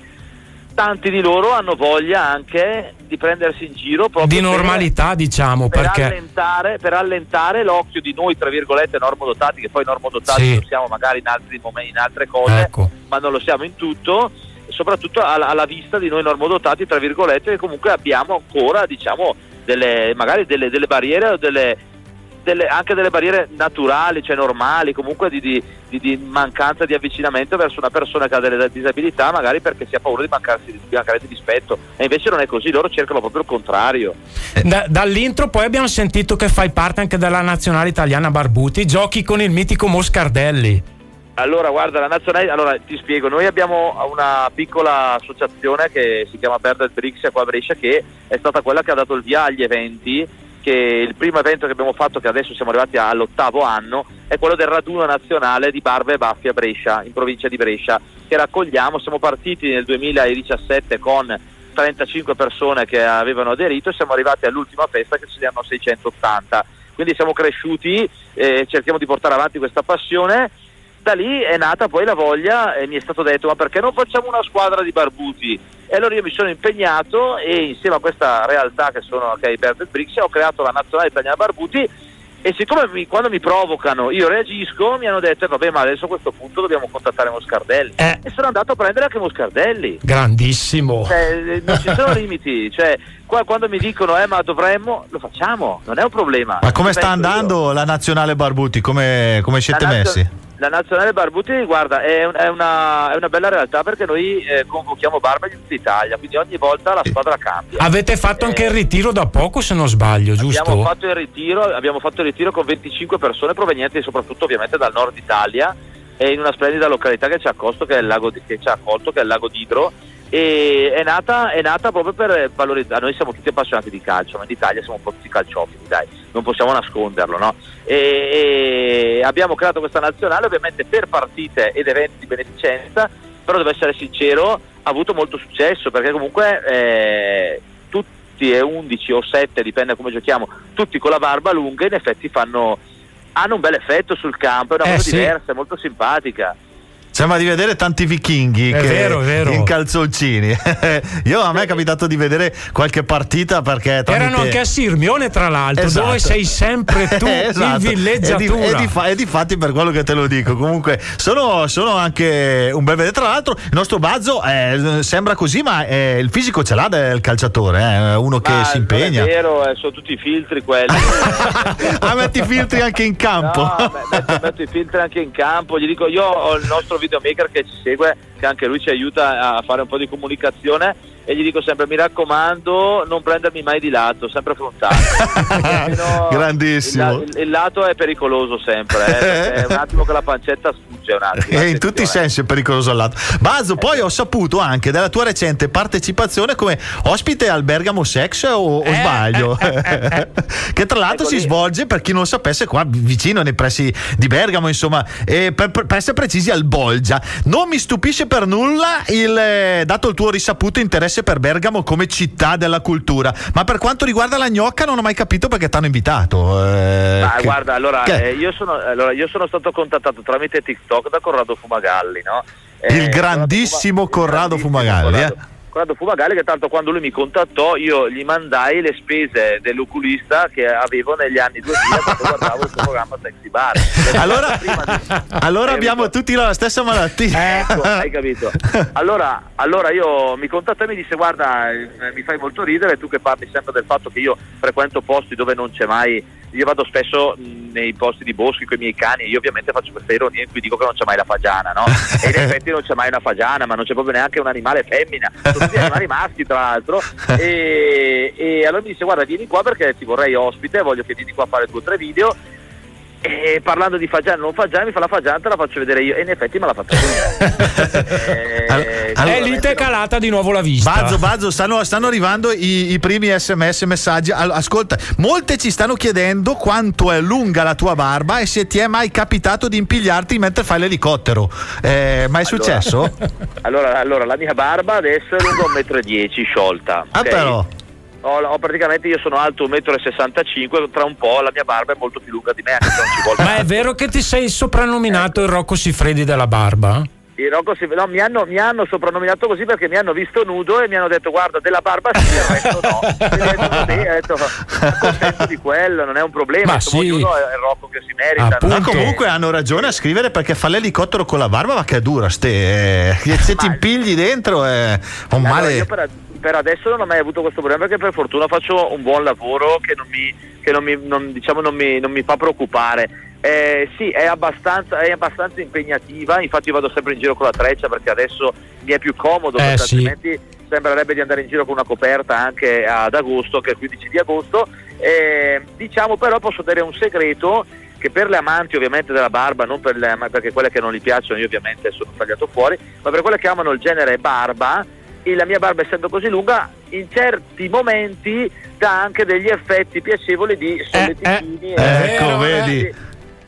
tanti di loro hanno voglia anche di prendersi in giro proprio Di per- normalità, diciamo, per perché allentare, per allentare l'occhio di noi, tra virgolette, normodotati, che poi normodotati Sì. lo siamo magari in altri momenti, in altre cose, Ecco. ma non lo siamo in tutto, e soprattutto alla, alla vista di noi normodotati, tra virgolette, che comunque abbiamo ancora, diciamo, delle, magari delle, delle barriere o delle, delle- anche delle barriere naturali, cioè normali, comunque di, di- di- di mancanza di avvicinamento verso una persona che ha delle disabilità, magari perché si ha paura di, mancarsi, di mancare di rispetto. E invece non è così, loro cercano proprio il contrario. Da- dall'intro poi abbiamo sentito che fai parte anche della nazionale italiana Barbuti, giochi con il mitico Moscardelli. Allora, guarda, la nazionale, allora ti spiego, noi abbiamo una piccola associazione che si chiama Bird Brixia qua a Brescia che è stata quella che ha dato il via agli eventi, che il primo evento che abbiamo fatto, che adesso siamo arrivati all'ottavo anno, è quello del raduno nazionale di Barbe e Baffi a Brescia, in provincia di Brescia, che raccogliamo, siamo partiti nel 2017 con 35 persone che avevano aderito e siamo arrivati all'ultima festa che ce ne hanno 680. Quindi siamo cresciuti, eh, cerchiamo di portare avanti questa passione da lì è nata poi la voglia e mi è stato detto ma perché non facciamo una squadra di barbuti? E allora io mi sono impegnato e insieme a questa realtà che sono che è Bird Brixia ho creato la nazionale italiana barbuti e siccome mi- quando mi provocano io reagisco mi hanno detto "Eh, vabbè ma adesso a questo punto dobbiamo contattare Moscardelli. E sono andato a prendere anche Moscardelli. Grandissimo. cioè, non ci sono limiti cioè qua quando mi dicono eh ma dovremmo lo facciamo non è un problema Ma come sta penso io. andando la nazionale Barbuti? Come, come siete La nazio- messi? La nazionale Barbuti, guarda, è, un- è una, è una bella realtà perché noi eh, convochiamo Barba in tutta Italia, quindi ogni volta la squadra cambia. Avete fatto anche il ritiro da poco, se non sbaglio, Abbiamo giusto? fatto, il ritiro, abbiamo fatto il ritiro con 25 persone provenienti soprattutto ovviamente dal nord Italia e in una splendida località che ci ha, accolto, che è il lago di, che ci ha accolto, che è il lago d'Idro e è nata, è nata proprio per valorizzare, noi siamo tutti appassionati di calcio, ma in Italia siamo un po' tutti calciofili, dai, non possiamo nasconderlo, no? E, e abbiamo creato questa nazionale ovviamente per partite ed eventi di beneficenza, però devo essere sincero, ha avuto molto successo perché comunque eh, tutti e 11 o 7, dipende come giochiamo, tutti con la barba lunga in effetti fanno, hanno un bel effetto sul campo, è una Eh, cosa sì. diversa, è molto simpatica. Sembra di vedere tanti vichinghi È che- vero, è vero. in calzoncini. Io a me è capitato di vedere qualche partita perché tramite... Erano anche a Sirmione, tra l'altro, Esatto. dove sei sempre tu Esatto. in villeggiatura. E di, e di fa- e di fatti per quello che te lo dico. Comunque, sono, sono anche un bel vedere. Tra l'altro, il nostro Bazzo eh, sembra così, ma eh, il fisico ce l'ha del calciatore, eh, uno che Ma si impegna. È vero, eh, sono tutti i filtri quelli. ah, metti i filtri anche in campo. No, metto, metto i filtri anche in campo. Gli dico, io ho il nostro videomaker che ci segue, che anche lui ci aiuta a fare un po' di comunicazione. E gli dico sempre: mi raccomando, non prendermi mai di lato, sempre frontale. Sennò Grandissimo. Il, il- il lato è pericoloso sempre. eh, è un attimo che la pancetta sfugge un attimo. E in tutti i sensi è pericoloso al lato. Bazzo, poi ho saputo anche della tua recente partecipazione come ospite al Bergamo Sex o, o sbaglio? che tra l'altro si svolge per chi non sapesse qua vicino nei pressi di Bergamo, insomma, e per, per- per essere precisi al Bolgia. Non mi stupisce per nulla il, eh, dato il tuo risaputo interesse per Bergamo come città della cultura, ma per quanto riguarda la gnocca non ho mai capito perché ti hanno invitato. eh, Ma che- guarda, allora, che- eh, io sono, allora, io sono stato contattato tramite TikTok da Corrado Fumagalli, no? il Eh, grandissimo Corrado Fumagalli. eh. Corrado Fumagalli che tanto quando lui mi contattò io gli mandai le spese dell'oculista che avevo negli anni 2000 quando guardavo il suo programma Sexy Bar. Allora, allora abbiamo tutti la stessa malattia. Ecco, hai capito. Allora, allora io mi contattò e mi disse guarda eh, mi fai molto ridere tu che parli sempre del fatto che io frequento posti dove non c'è mai io vado spesso nei posti di boschi con i miei cani e io ovviamente faccio questa ironia in cui dico che non c'è mai la fagiana no? e in effetti non c'è mai una fagiana ma non c'è proprio neanche un animale femmina. Sono tutti animali maschi tra l'altro. E, e allora mi disse guarda vieni qua perché ti vorrei ospite voglio che vieni qua a fare due o tre video e parlando di fagiana non fagiana mi fa la fagiana te la faccio vedere io e in effetti me l'ha fatta Eh, e lì ti è calata di nuovo la vista. Bazzo, Bazzo, stanno, stanno arrivando i, i primi sms, messaggi. Ascolta, molte ci stanno chiedendo quanto è lunga la tua barba e se ti è mai capitato di impigliarti mentre fai l'elicottero. Eh, ma è successo? allora, allora la mia barba adesso è lunga 1,10 m sciolta Ah, ok? però. Ho, ho praticamente io sono alto 1,65 m, tra un po' la mia barba è molto più lunga di me, anche se non ci vuole. Ma è vero che ti sei soprannominato il Rocco Siffredi della barba? Il Rocco si- no, mi, hanno, mi hanno soprannominato così perché mi hanno visto nudo e mi hanno detto guarda della barba sì, il resto no. Ho detto, sono contento di quello, non è un problema, Ma sì. ognuno è il Rocco che si merita. Ma no? comunque hanno ragione a scrivere perché fa l'elicottero con la barba, ma che è dura, ste. eh, se ti impigli dentro è un Allora, male. io per, adesso non ho mai avuto questo problema perché per fortuna faccio un buon lavoro che non mi, che non mi, non- diciamo, non mi, non mi fa preoccupare. Eh, sì, è abbastanza, è abbastanza impegnativa, infatti io vado sempre in giro con la treccia perché adesso mi è più comodo, Eh, perché sì. altrimenti sembrerebbe di andare in giro con una coperta anche ad agosto, che è il 15 di agosto. Eh, diciamo però posso dare un segreto che per le amanti ovviamente della barba, non per le, perché quelle che non gli piacciono io ovviamente sono tagliato fuori, ma per quelle che amano il genere barba, e la mia barba essendo così lunga, in certi momenti dà anche degli effetti piacevoli di solletichini. Ecco, vedi.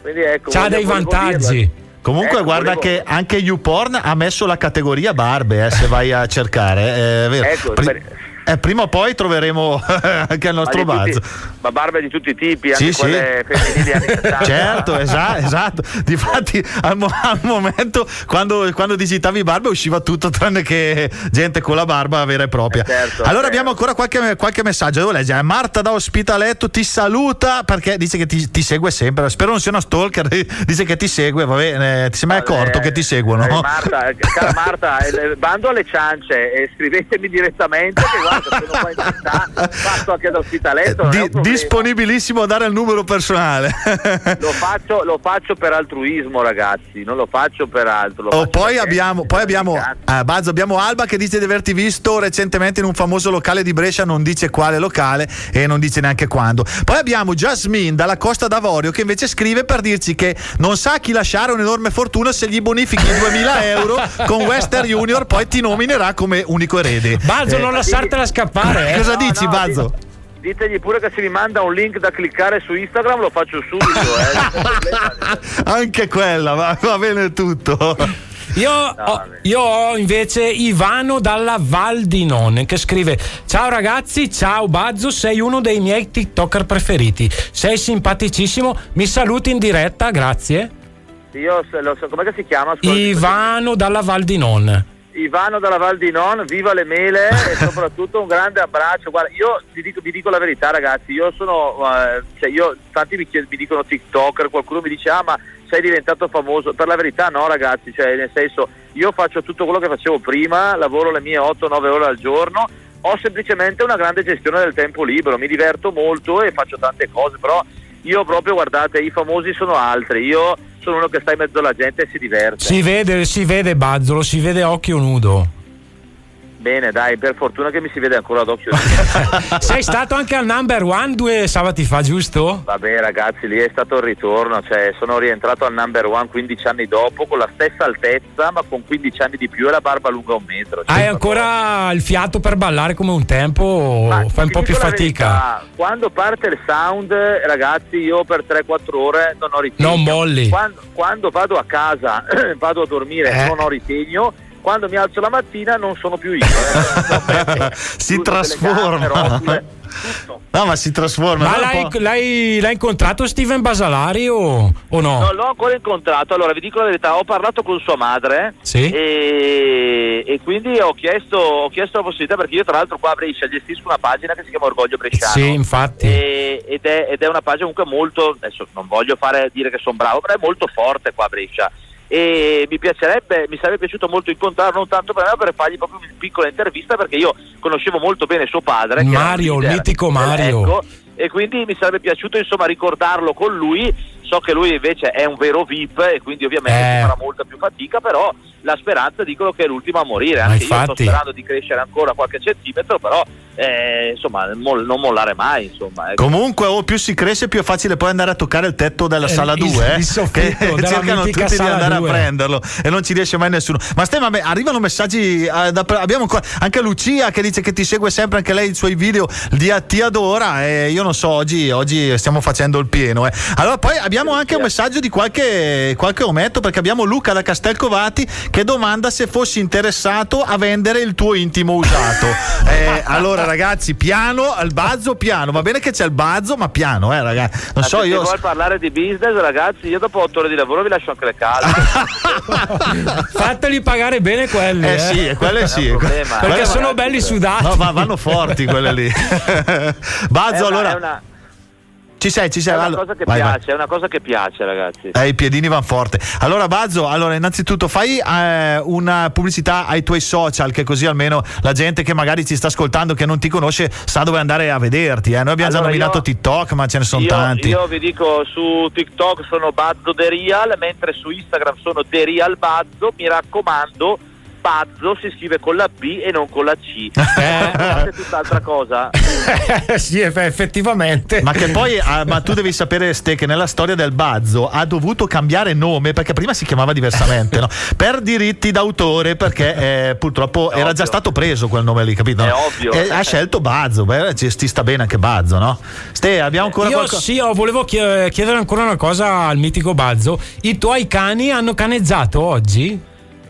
Quindi ecco, C'ha dei vantaggi. Comunque, Ecco, guarda volevo- che anche YouPorn ha messo la categoria barbe, eh, se vai a cercare. eh, È vero. Ecco, Pri- per- eh, prima o poi troveremo anche il nostro ma, Bazzo. tutti- ma barbe di tutti i tipi, anche Sì, sì. quelle femminili anni 70. Certo, esatto, esatto. Difatti, al, mo- al momento, quando, quando digitavi barba, usciva tutto tranne che gente con la barba vera e propria. certo, allora, abbiamo ancora qualche, qualche messaggio. Devo leggere. Marta da Ospitaletto ti saluta perché dice che ti, ti segue sempre. Spero non sia una stalker. Dice che ti segue. Vabbè, eh, ti sei mai accorto che ti seguono? Eh, Marta, cara Marta, eh, bando alle ciance e scrivetemi direttamente che guarda, città, passo anche dall'ospitaletto. Di- disponibilissimo a dare il numero personale. Lo faccio, lo faccio per altruismo, ragazzi, non lo faccio per altro. Lo Oh, faccio poi perché- abbiamo, poi abbiamo, ah, Bazzo, abbiamo Alba che dice di averti visto recentemente in un famoso locale di Brescia, non dice quale locale e non dice neanche quando. Poi abbiamo Jasmine dalla Costa d'Avorio che invece scrive per dirci che non sa a chi lasciare un'enorme fortuna se gli bonifichi i 2000 euro con Western Junior, poi ti nominerà come unico erede. Bazzo, Eh, non lasciartela scappare. eh. Cosa No, dici, no, Bazzo? Ditegli pure che se mi manda un link da cliccare su Instagram lo faccio subito. Eh. Anche quella, va, va bene tutto. Io, ho, io ho invece Ivano dalla Val di Non che scrive: Ciao ragazzi, ciao Bazzo, sei uno dei miei TikToker preferiti. Sei simpaticissimo, mi saluti in diretta, grazie. Io lo so, com'è che si chiama? Scusa, Ivano dalla Val di Non. Ivano dalla Val di Non, viva le mele e soprattutto un grande abbraccio. Guarda, io ti dico, vi dico la verità, ragazzi. Io sono, eh, cioè io, tanti mi, chied- mi dicono TikToker, qualcuno mi dice, ah, ma sei diventato famoso. Per la verità, no, ragazzi, cioè, nel senso, io faccio tutto quello che facevo prima, lavoro le mie 8-9 ore al giorno. Ho semplicemente una grande gestione del tempo libero, mi diverto molto e faccio tante cose, però io proprio, guardate, i famosi sono altri. Io sono uno che sta in mezzo alla gente e si diverte. Si vede, si vede Bazzolo, si vede occhio nudo. Bene, dai, per fortuna che mi si vede ancora ad occhio. Sei stato anche al number one due sabati fa, giusto? Vabbè ragazzi, lì è stato il ritorno, cioè sono rientrato al number one 15 anni dopo con la stessa altezza ma con 15 anni di più e la barba lunga un metro. Cioè, Hai ancora il fiato per ballare come un tempo? o fai un po' più fatica? verità, quando parte il sound, ragazzi, io per 3-4 ore non ho ritegno. Non molli. Quando, quando vado a casa, vado a dormire, Eh. non ho ritegno. Quando mi alzo la mattina non sono più io. eh. si trasforma. No, ma si trasforma. Ma l'hai, l'hai- l'hai incontrato Steven Basalari o, o no? Non l'ho ancora incontrato, allora vi dico la verità, ho parlato con sua madre Sì. e, e quindi ho chiesto, ho chiesto la possibilità perché io tra l'altro qua a Brescia gestisco una pagina che si chiama Orgoglio Bresciano. Sì, infatti. E- ed, è, ed è una pagina comunque molto, adesso non voglio fare dire che sono bravo, però è molto forte qua a Brescia. E mi piacerebbe, mi sarebbe piaciuto molto incontrarlo, non tanto per me, ma per fargli proprio una piccola intervista perché io conoscevo molto bene suo padre. Mario, il mitico Mario. Ecco, e quindi mi sarebbe piaciuto insomma ricordarlo con lui. So che lui invece è un vero VIP e quindi ovviamente Eh. farà molta più fatica, però la speranza dicono che è l'ultimo a morire. Anche io sto infatti. sperando di crescere ancora qualche centimetro, però eh, insomma mol- non mollare mai. Insomma, ecco. Comunque, o più si cresce, più è facile poi andare a toccare il tetto della Eh, sala il- 2. il eh, soffitto che cercano tutti di andare due. a prenderlo e non ci riesce mai nessuno. Ma Stefano, vabbè, arrivano messaggi. eh, da- abbiamo ancora- anche Lucia che dice che ti segue sempre, anche lei i suoi video di ti adora. E io non so, oggi, oggi stiamo facendo il pieno. eh. Allora, poi abbiamo anche un messaggio di qualche, qualche ometto perché abbiamo Luca da Castelcovati che domanda se fossi interessato a vendere il tuo intimo usato. Eh, allora, ragazzi, piano al bazzo, piano. Va bene che c'è il bazzo, ma piano, eh, ragazzi. Non Ma so, se io. vuoi parlare di business, ragazzi, io dopo otto ore di lavoro vi lascio anche le calze. Fateli pagare bene quelli. Eh eh. sì, quelle sì. problema. Perché Quelle sono belli sudati. No, va- vanno forti quelle lì. È Bazzo, una- allora. è una- Ci sei, ci sei. È una cosa che vai, vai. piace, è una cosa che piace, ragazzi. Eh, I piedini van forte. Allora, Bazzo, allora, innanzitutto fai eh, una pubblicità ai tuoi social, che così almeno la gente che magari ci sta ascoltando, che non ti conosce, sa dove andare a vederti. eh. Noi abbiamo già Allora, nominato io- TikTok, ma ce ne sono io, tanti. io vi dico su TikTok sono Bazzo The Real, mentre su Instagram sono The Real Bazzo. Mi raccomando, Bazzo si scrive con la B e non con la C. È tutt'altra cosa. Eh, sì, eff- effettivamente. Ma che poi, ah, ma tu devi sapere, Ste, che nella storia del Bazzo ha dovuto cambiare nome perché prima si chiamava diversamente, no? Per diritti d'autore, perché eh, purtroppo era già stato preso quel nome lì, capito? È ovvio. E ha scelto Bazzo, beh, ci, ci sta bene anche Bazzo, no? Ste, abbiamo ancora Io qualcosa? sì, io volevo chie- chiedere ancora una cosa al mitico Bazzo. I tuoi cani hanno caneggiato oggi?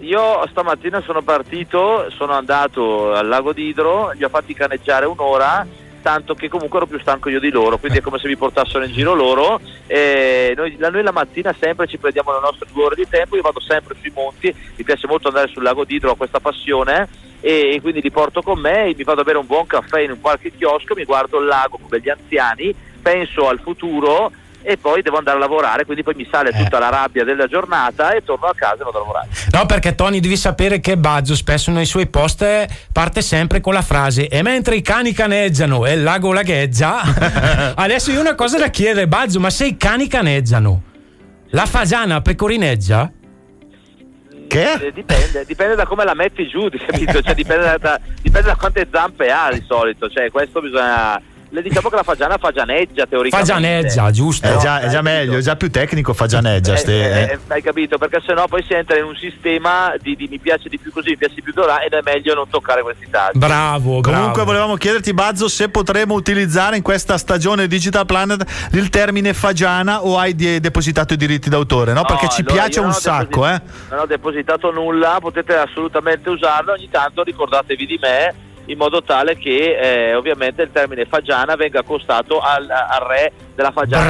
Io stamattina sono partito, sono andato al lago d'Idro, li ho fatti caneggiare un'ora, tanto che comunque ero più stanco io di loro, quindi è come se mi portassero in giro loro. Noi, noi la mattina sempre ci prendiamo le nostre due ore di tempo, io vado sempre sui monti, mi piace molto andare sul lago d'Idro, ho questa passione e, e quindi li porto con me, mi vado a bere un buon caffè in un qualche chiosco, mi guardo il lago come gli anziani, penso al futuro e poi devo andare a lavorare, quindi poi mi sale tutta la rabbia della giornata e torno a casa e vado a lavorare. No, perché Tony devi sapere che Bazzo spesso nei suoi post eh, parte sempre con la frase e mentre i cani caneggiano e il lago lagheggia, adesso io una cosa da chiedere, Bazzo, ma se i cani caneggiano, la fagiana pecorineggia? Che? Eh, Dipende, dipende da come la metti giù, capito? Cioè, dipende, da, da- dipende da quante zampe ha di solito. Cioè, questo bisogna. Le diciamo che la fagiana fagianeggia teoricamente. Fagianeggia, giusto? È già, è già meglio, è già più tecnico, fa gianeggia. Eh, Ste, eh, eh. eh, hai capito? Perché sennò poi si entra in un sistema di, di mi piace di più così, mi piace di più là ed è meglio non toccare questi tasti. Bravo, Comunque volevamo chiederti Bazzo se potremo utilizzare in questa stagione Digital Planet il termine fagiana o hai de- depositato i diritti d'autore, no? Perché No, ci allora piace un sacco, eh? deposi- Non ho depositato nulla, potete assolutamente usarlo, ogni tanto ricordatevi di me in modo tale che eh, ovviamente il termine fagiana venga accostato al, al re della fagiana.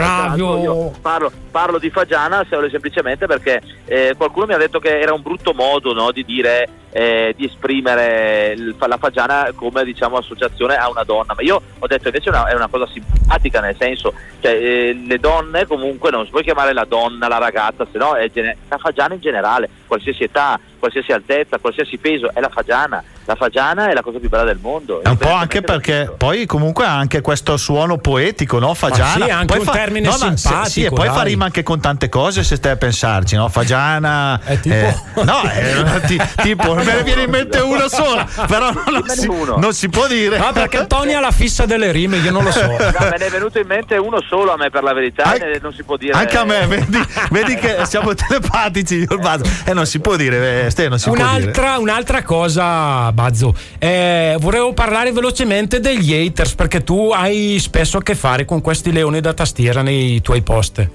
Io parlo, parlo di fagiana se- semplicemente perché eh, qualcuno mi ha detto che era un brutto modo no, di dire eh, di esprimere il- la fagiana come diciamo associazione a una donna, ma io ho detto invece una, è una cosa simpatica nel senso cioè eh, le donne comunque non si può chiamare la donna, la ragazza, se no è gene- la fagiana in generale, qualsiasi età, qualsiasi altezza, qualsiasi peso, è la fagiana. La fagiana è la cosa più bella del mondo. È un po' anche perché poi comunque ha anche questo suono poetico, no? Fagiana. sì, anche Poi un fa- termine no, ma se- simpatico, Sì, e poi fa dai. rima anche con tante cose se stai a pensarci, no? Fagiana. tipo? eh, no, eh, ti- tipo, me ne viene in mente una sola, però non si, non si può dire. No, perché Tony ha la fissa delle rime, io non lo so. No, me ne è venuto in mente uno solo a me per la verità, e non si può dire. Anche a me, vedi, vedi che siamo telepatici io e il Bazzo. E non si può dire, eh, Ste, non si può dire. Un'altra, un'altra cosa, Bazzo, eh, volevo parlare velocemente degli haters perché tu hai spesso a che fare con questi leoni da tastiera nei tuoi post.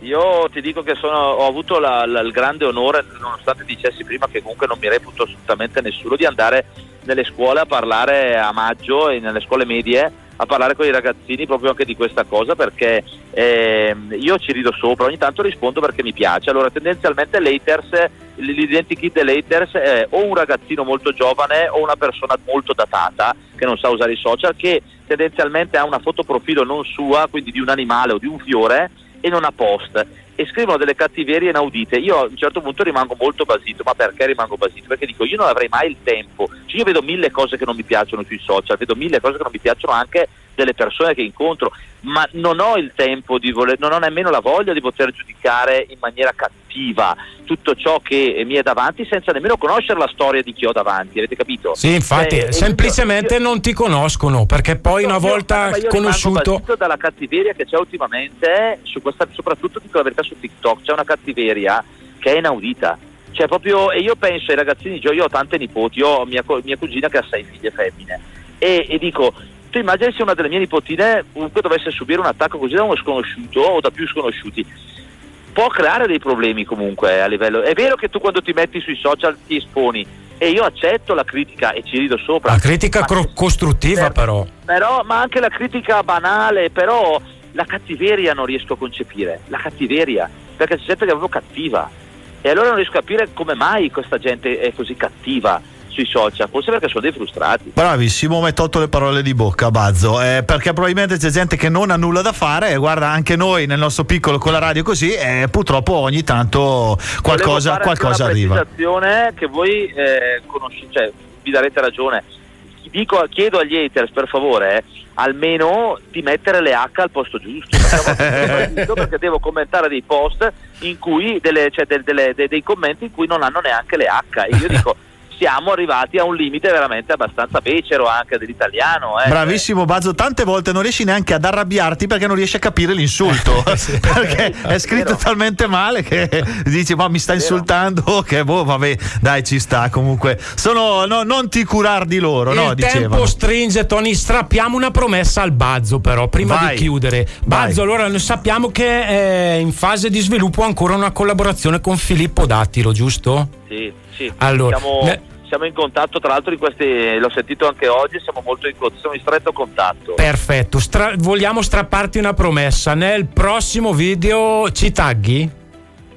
io ti dico che sono- ho avuto la- la- il grande onore, nonostante dicessi prima che comunque non mi reputo assolutamente nessuno, di andare nelle scuole a parlare a maggio e nelle scuole medie a parlare con i ragazzini proprio anche di questa cosa perché ehm, io ci rido sopra, ogni tanto rispondo perché mi piace. Allora tendenzialmente l'haters, l'identikit dell'haters è o un ragazzino molto giovane o una persona molto datata che non sa usare i social che tendenzialmente ha una foto profilo non sua, quindi di un animale o di un fiore e non ha post e scrivono delle cattiverie inaudite. Io a un certo punto rimango molto basito, ma perché rimango basito? Perché dico io non avrei mai il tempo. Cioè, io vedo mille cose che non mi piacciono sui social, vedo mille cose che non mi piacciono anche delle persone che incontro, ma non ho il tempo di voler, non ho nemmeno la voglia di poter giudicare in maniera cattiva tutto ciò che mi è davanti senza nemmeno conoscere la storia di chi ho davanti, avete capito? Sì, infatti, Eh, semplicemente non ti conoscono perché poi una volta io conosciuto. dalla cattiveria che c'è ultimamente, su questa, soprattutto dico la verità su TikTok, c'è una cattiveria che è inaudita. Cioè proprio, e io penso ai ragazzini, io ho tante nipoti, io ho mia, mia cugina che ha sei figlie femmine, e, e dico, tu immagini se una delle mie nipotine comunque dovesse subire un attacco così da uno sconosciuto o da più sconosciuti, può creare dei problemi comunque a livello... È vero che tu quando ti metti sui social ti esponi, e io accetto la critica e ci rido sopra. La critica cro- costruttiva, però. però, ma anche la critica banale, però la cattiveria non riesco a concepire, la cattiveria, perché c'è gente che è proprio cattiva. E allora non riesco a capire come mai questa gente è così cattiva sui social, forse perché sono dei frustrati. Bravissimo, mi hai tolto le parole di bocca, Bazzo. eh, perché probabilmente c'è gente che non ha nulla da fare. E guarda, anche noi nel nostro piccolo con la radio così, e purtroppo ogni tanto qualcosa, qualcosa anche arriva. una che voi eh, conosci- cioè, vi darete ragione. Dico, chiedo agli haters per favore eh, almeno di mettere le H al posto giusto perché, devo commentare dei post in cui delle, cioè, del- delle- de- dei commenti in cui non hanno neanche le H e io dico siamo arrivati a un limite veramente abbastanza becero anche dell'italiano eh. Bravissimo Bazzo, tante volte non riesci neanche ad arrabbiarti perché non riesci a capire l'insulto. perché è scritto talmente male che dici ma mi sta insultando che boh vabbè dai ci sta comunque. Sono no, non ti curar di loro, no, Il dicevano. tempo stringe, Tony. Strappiamo una promessa al Bazzo, però, prima Vai. di chiudere. Bazzo, allora noi sappiamo che è in fase di sviluppo ancora una collaborazione con Filippo Dattilo, giusto? Sì, sì. Allora, siamo, ne- siamo in contatto, tra l'altro in questi, l'ho sentito anche oggi, siamo molto in, siamo in stretto contatto. Perfetto, Stra- vogliamo strapparti una promessa. Nel prossimo video ci tagghi?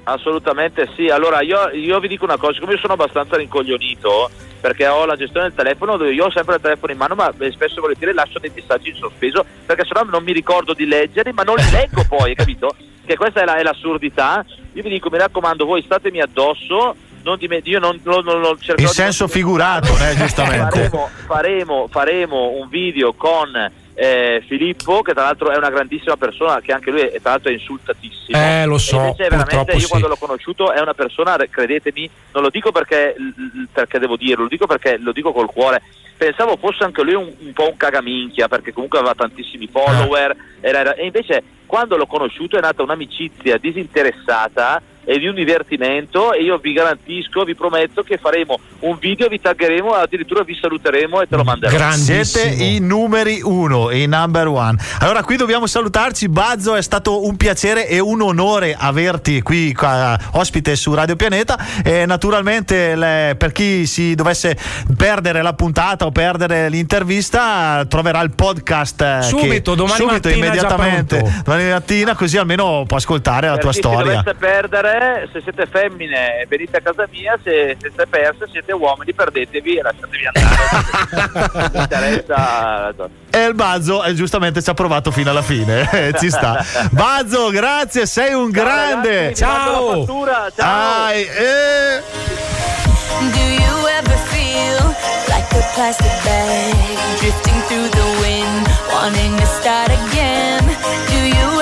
Assolutamente sì. Allora io, io vi dico una cosa, siccome io sono abbastanza rincoglionito perché ho la gestione del telefono dove io ho sempre il telefono in mano ma spesso e volentieri lascio dei messaggi in sospeso perché sennò non mi ricordo di leggerli ma non li leggo poi, capito? Che questa è, la- è l'assurdità. Io vi dico, mi raccomando, voi statemi addosso. Non dime- io non, non, non, non cercherò In di- senso figurato, eh, giustamente. faremo, faremo, faremo un video con eh, Filippo, che tra l'altro è una grandissima persona, che anche lui è, tra l'altro è insultatissimo. Eh, lo so, E invece veramente io sì. quando l'ho conosciuto è una persona, re- credetemi, non lo dico perché, perché devo dirlo, lo dico perché lo dico col cuore. Pensavo fosse anche lui un, un po' un cagaminchia, perché comunque aveva tantissimi follower, era- era- e invece quando l'ho conosciuto è nata un'amicizia disinteressata e di un divertimento e io vi garantisco, vi prometto che faremo un video, vi taggeremo, addirittura vi saluteremo e te lo manderò. Siete i numeri uno, i number one. Allora, qui dobbiamo salutarci. Bazzo, è stato un piacere e un onore averti qui qua, ospite su Radio Pianeta. E naturalmente, le- per chi si dovesse perdere la puntata o perdere l'intervista, troverà il podcast. eh, che- Subito, domani subito, mattina immediatamente. Domani mattina, così almeno può ascoltare la Per tua chi si storia. dovesse perdere, se siete femmine venite a casa mia, se siete perse siete uomini perdetevi e lasciatevi andare. Non mi interessa. E il Bazzo eh, giustamente ci ha provato fino alla fine. eh, ci sta. Bazzo, grazie, sei un grande. ragazzi, la fattura, ciao. Ai, eh. Do you ever feel like a plastic bag drifting through the wind, wanting to start again? Do you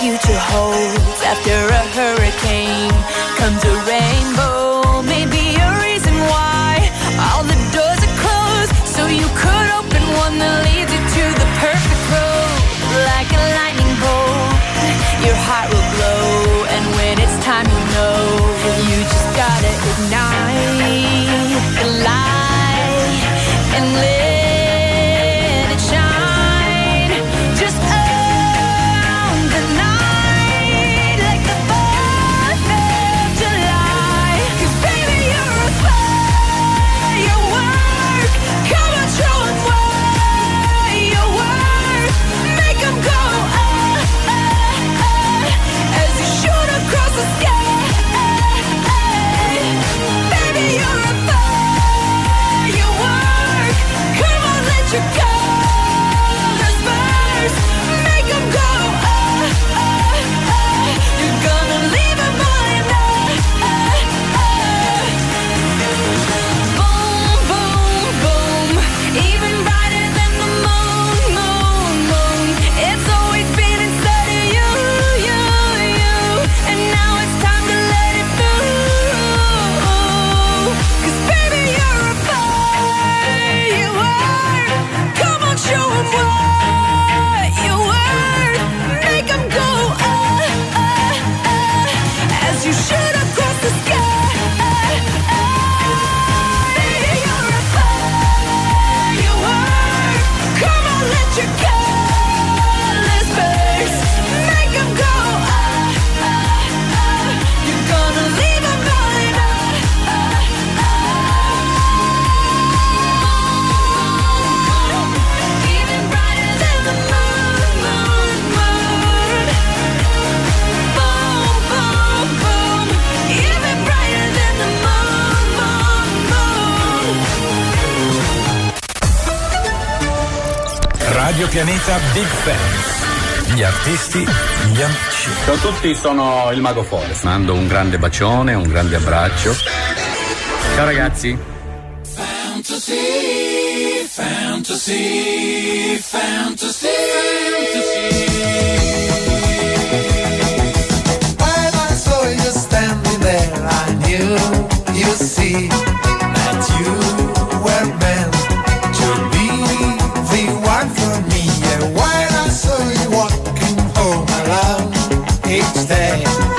future holds after presenta Big Fans. Gli artisti, gli amici. Ciao a tutti, sono il Mago Forest. Mando un grande bacione, un grande abbraccio. Ciao ragazzi. Fantasy, fantasy, fantasy. When I saw you standing there, I knew you'd see. véi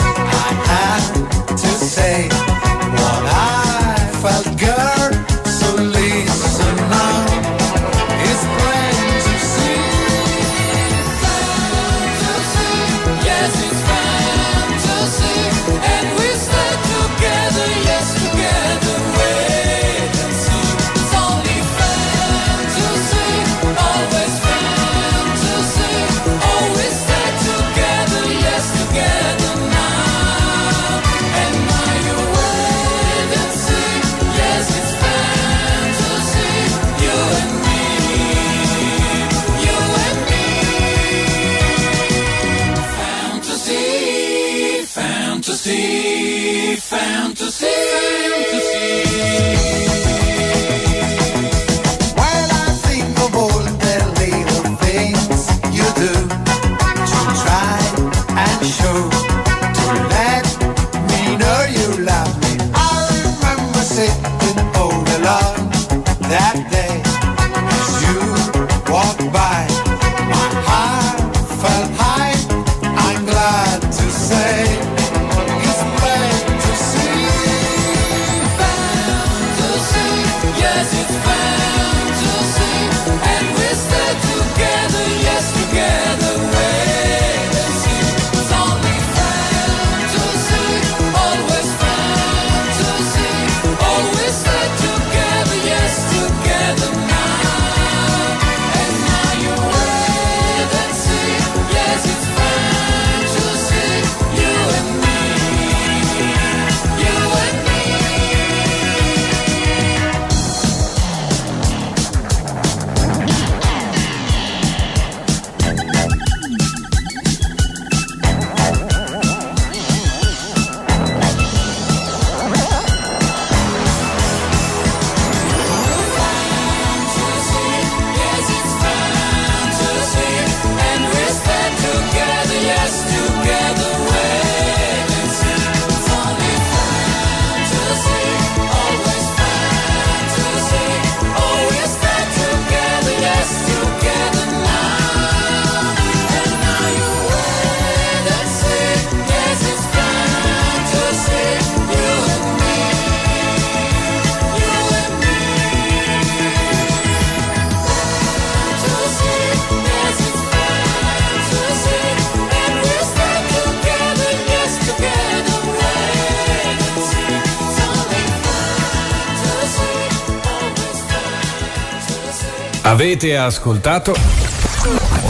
Avete ascoltato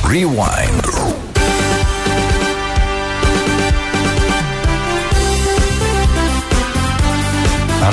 Rewind.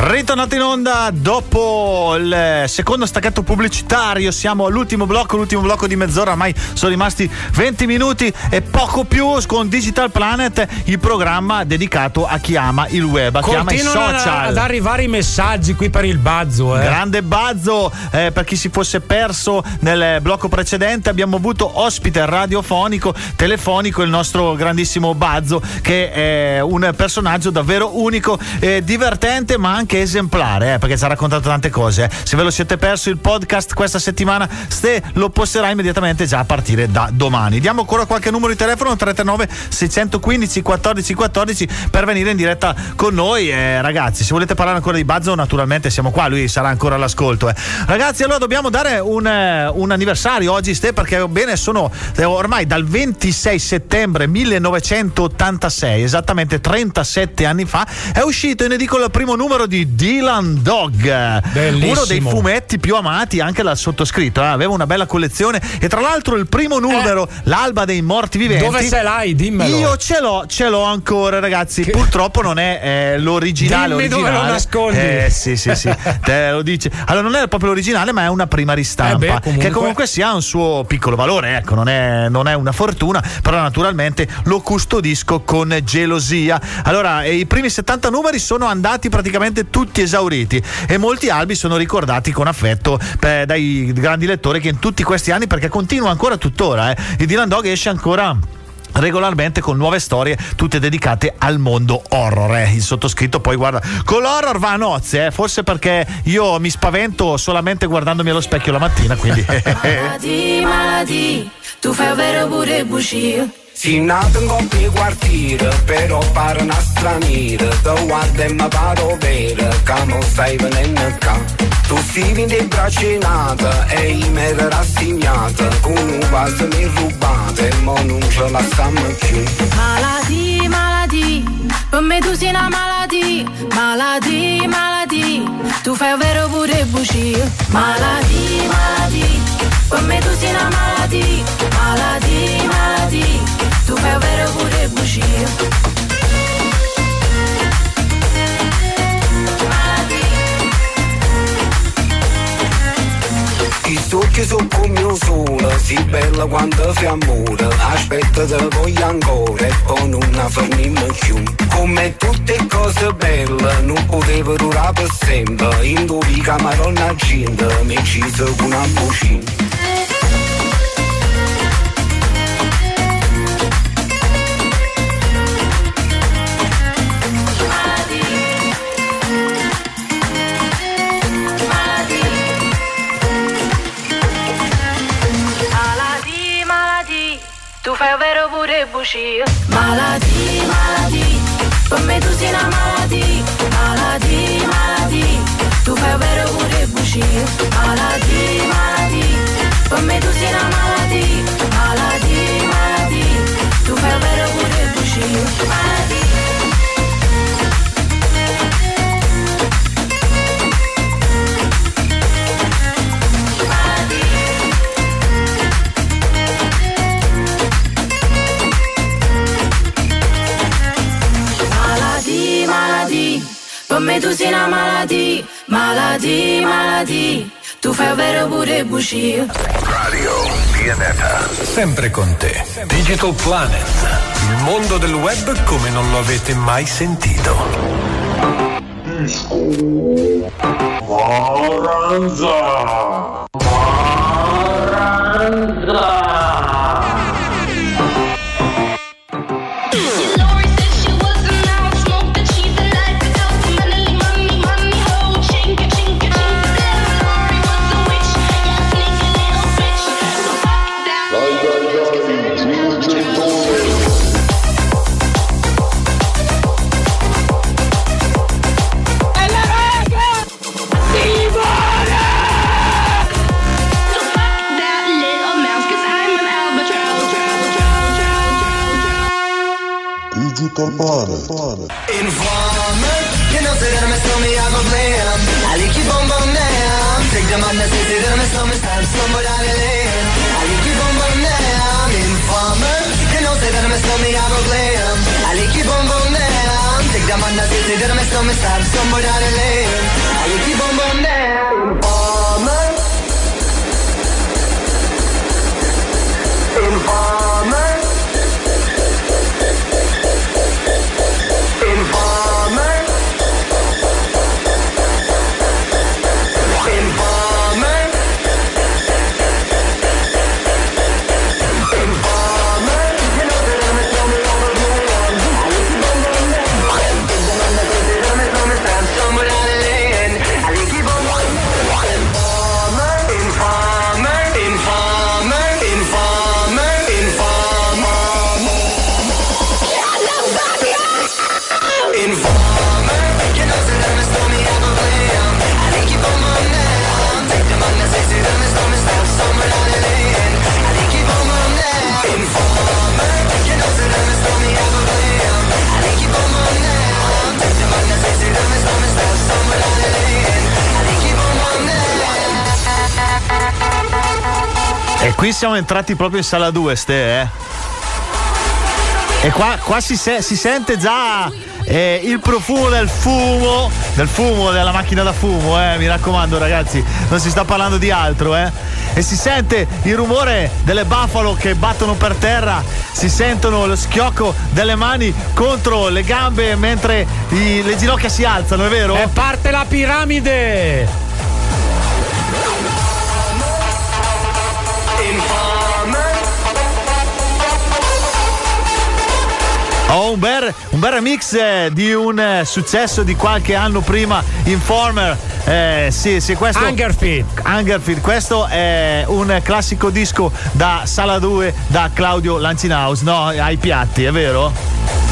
Ritornato in onda dopo il secondo stacchetto pubblicitario, siamo all'ultimo blocco, l'ultimo blocco di mezz'ora, ormai sono rimasti 20 minuti e poco più con Digital Planet, il programma dedicato a chi ama il web, a chi ama i social. ad arrivare i messaggi qui per il Bazzo. Eh. Grande Bazzo, eh, per chi si fosse perso nel blocco precedente abbiamo avuto ospite radiofonico, telefonico il nostro grandissimo Bazzo che è un personaggio davvero unico, eh, divertente ma anche esemplare eh, perché ci ha raccontato tante cose. eh. Se ve lo siete perso il podcast questa settimana ste lo posterà immediatamente già a partire da domani. Diamo ancora qualche numero di telefono 339 615 14 14 per venire in diretta con noi eh, ragazzi. Se volete parlare ancora di Bazzo naturalmente siamo qua, lui sarà ancora all'ascolto. eh. Ragazzi allora dobbiamo dare un, eh, un anniversario oggi Ste perché bene sono eh, ormai dal 26 settembre 1986, esattamente 37 anni fa, è uscito in edicola il primo numero di Dylan Dog, Bellissimo. uno dei fumetti più amati anche dal sottoscritto. eh. Aveva una bella collezione e tra l'altro il primo numero, l'alba dei morti viventi. Dove se l'hai? Dimmelo. Io ce l'ho, ce l'ho ancora, ragazzi. Purtroppo non è eh, l'originale. Dimmi dove originale. lo nascondi. Eh sì, sì, sì. Te lo dice. Allora, non è proprio l'originale, ma è una prima ristampa. Eh beh, comunque. Che comunque sia un suo piccolo valore, ecco, non è, non è una fortuna, però naturalmente lo custodisco con gelosia. Allora, eh, i primi 70 numeri sono andati praticamente tutti esauriti e molti albi sono ricordati con affetto eh, dai grandi lettori che in tutti questi anni, perché continua ancora tuttora, eh, il Dylan Dog esce ancora regolarmente con nuove storie tutte dedicate al mondo horror eh. il sottoscritto poi guarda con l'horror va a nozze eh. forse perché io mi spavento solamente guardandomi allo specchio la mattina quindi Malati, malati, tu fai ovvero pure bugie. Si nato in coppia quartiere, però pare una straniera Te guarda e mi pare vera, che non stai venendo qua Tu vivi in braccia nata e io mi ero rassegnata Con un vaso mi rubate, ma non ce la stiamo più Malati, malati, per me tu sei una malattia. Malati, malati, tu fai ovvero pure bugie. Malati, malati, per me tu sei una malattia. Malati, malati, tu fai ovvero pure bugie. I succhi un sole, si bella quando fi amore Aspetta te voglio ancora e poi non fermiamo più. Come tutte cose belle, non poteva durare per sempre. In due camarone gente, mi ci con una bucina ovvero pure bugie. Malati, malati, per me tu sei una malattia. Malati, malati, tu fai ovvero pure bugie. Malati, malati, per me tu sei una malattia. Malati, malati, tu fai ovvero pure bugie. Malati. Tu sei una malattia. Malati, malati, tu fai ovvero pure bugie. Radio Pianeta. Sempre con te. Digital Planet. Il mondo del web come non lo avete mai sentito. Maranza! Digital Incorpora. Informer, you know, say that I'm a stormy, I don't. I like you bum bum down. Take them on the city, that I'm a stormy, stab somebody out of lane. I like you bum bum down. Informer, you know, say that I'm a stormy, I don't. I like you bum bum down. Take them lane. I like. Informer. Informer. Qui siamo entrati proprio in sala 2, Ste, eh. E qua, qua si, se- si sente già eh, il profumo del fumo, del fumo della macchina da fumo, eh, mi raccomando ragazzi, non si sta parlando di altro, eh. E si sente il rumore delle buffalo che battono per terra, si sentono lo schiocco delle mani contro le gambe mentre i- le ginocchia si alzano, è vero? E parte la piramide! Ho un bel, un bel remix eh, di un eh, successo di qualche anno prima, Informer. Eh, sì, sì, questo. Hungerfeed. Hungerfeed. Questo è un classico disco da Sala 2 da Claudio Lancinaus, no? Ai piatti, è vero?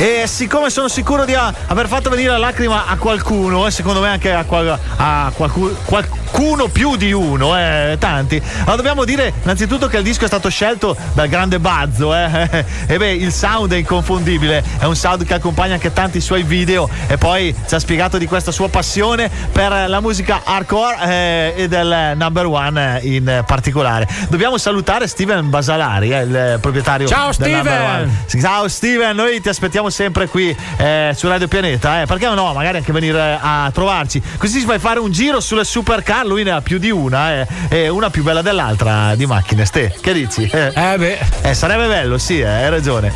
E siccome sono sicuro di aver fatto venire la lacrima a qualcuno, e secondo me anche a, qual- a qualcu- qualcuno più di uno, eh, tanti, allora dobbiamo dire innanzitutto che il disco è stato scelto dal grande Bazzo. Eh. E beh, il sound è inconfondibile, è un sound che accompagna anche tanti suoi video e poi ci ha spiegato di questa sua passione per la musica hardcore eh, e del number one in particolare. Dobbiamo salutare Steven Basalari, eh, il proprietario Ciao, del number Steven! one. Ciao Steven, noi ti aspettiamo sempre qui eh, su Radio Pianeta, eh, perché no? Magari anche venire a trovarci. Così ci fai fare un giro sulle supercar, lui ne ha più di una, eh, una più bella dell'altra di macchine. Ste, che dici? Eh, beh. Eh, sarebbe bello, sì, eh, hai ragione.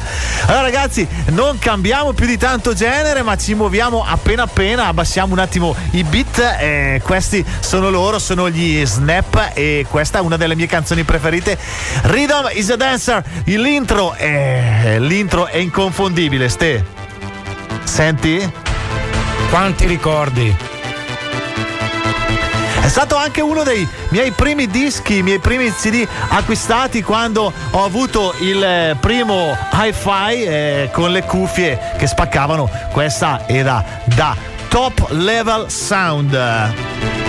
Allora ragazzi, non cambiamo più di tanto genere, ma ci muoviamo appena appena, abbassiamo un attimo i beat. eh, questi sono loro, sono gli Snap e questa è una delle mie canzoni preferite. Rhythm is a Dancer, l'intro è, l'intro è inconfondibile, Ste. Senti? Quanti ricordi? È stato anche uno dei miei primi dischi, i miei primi CD acquistati quando ho avuto il eh, primo hi-fi eh, con le cuffie che spaccavano. Questa era da Top Level Sound.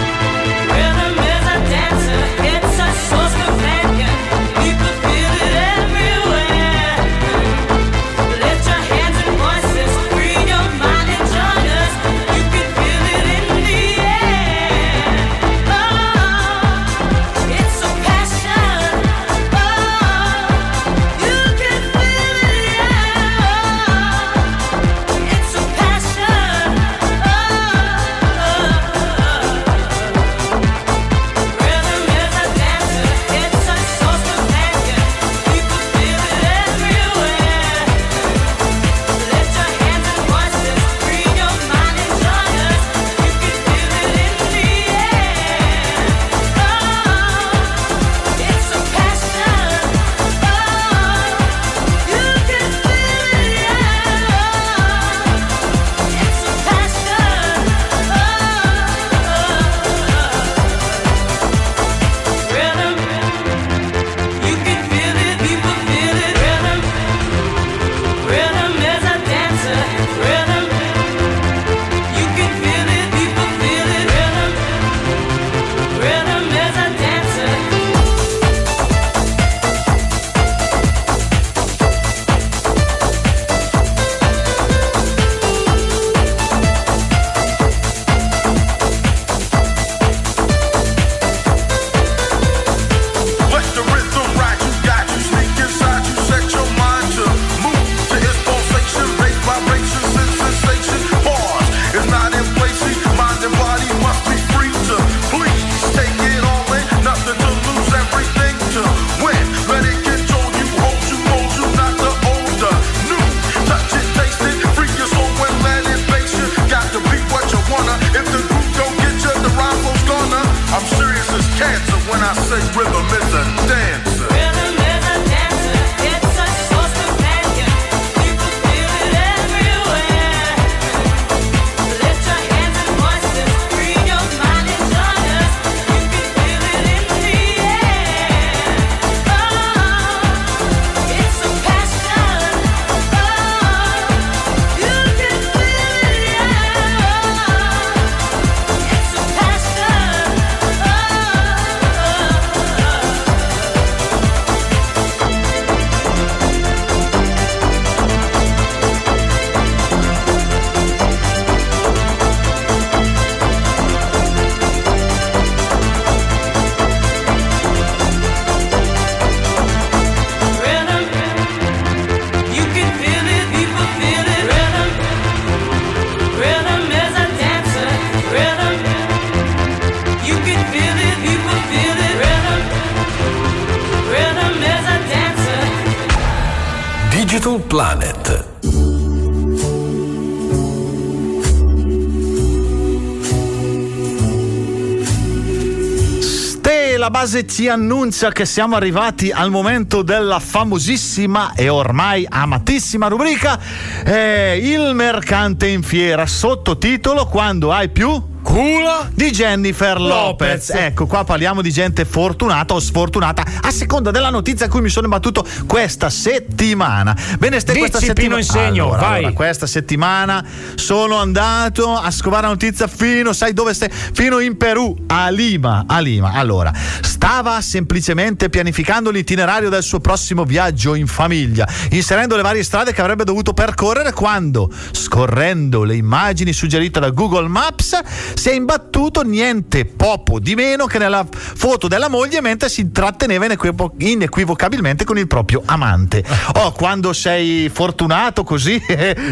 Base ci annuncia che siamo arrivati al momento della famosissima e ormai amatissima rubrica eh, Il mercante in fiera, sottotitolo Quando hai più culo di Jennifer Lopez. Lopez. Ecco, qua parliamo di gente fortunata o sfortunata a seconda della notizia a cui mi sono imbattuto questa settimana. Bene, ste questa settimana. Insegno, allora, vai. allora, questa settimana sono andato a scovare la notizia fino, sai dove stai? Fino in Perù, a Lima. A Lima. Allora, stava semplicemente pianificando l'itinerario del suo prossimo viaggio in famiglia, inserendo le varie strade che avrebbe dovuto percorrere quando, scorrendo le immagini suggerite da Google Maps, si è imbattuto niente poco di meno che nella foto della moglie mentre si intratteneva inequivo- inequivocabilmente con il proprio amante. Oh, quando sei fortunato così,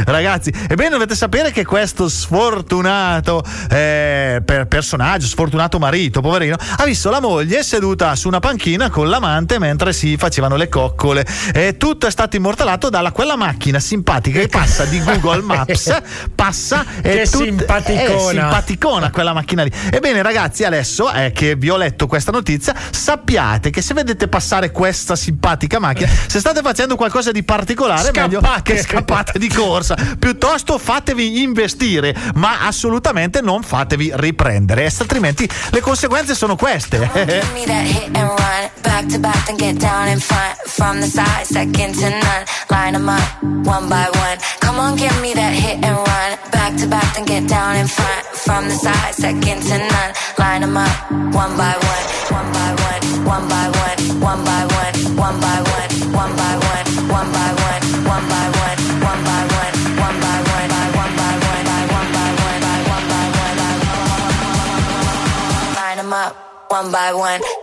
ragazzi, ebbene dovete sapere che questo sfortunato eh, per personaggio, sfortunato marito, poverino, ha visto la moglie seduta su una panchina con l'amante mentre si facevano le coccole. E tutto è stato immortalato dalla quella macchina simpatica che passa di Google Maps, passa e Che tut- simpaticona. è simpaticona quella macchina lì. Ebbene, ragazzi, adesso è che vi ho letto questa notizia, sappiate che se vedete passare questa simpatica macchina, se state facendo qualcosa di particolare, è meglio Scappate. che scappate di corsa. Piuttosto fatevi investire, ma assolutamente non fatevi riprendere, altrimenti le conseguenze sono queste. Give me that hit and run, back to back, then get down in front. From the side, second to none. Line 'em up, one by one. Come on, give me that hit and run, back to back, then get down in front. From the side, second to none. Line 'em up, one by one, one by one, one by one, one by one, one by one, one by one, one by one, one by one, one by one, one by one, by one by one, by one by one, by one by one, by one. Line 'em up, one by one.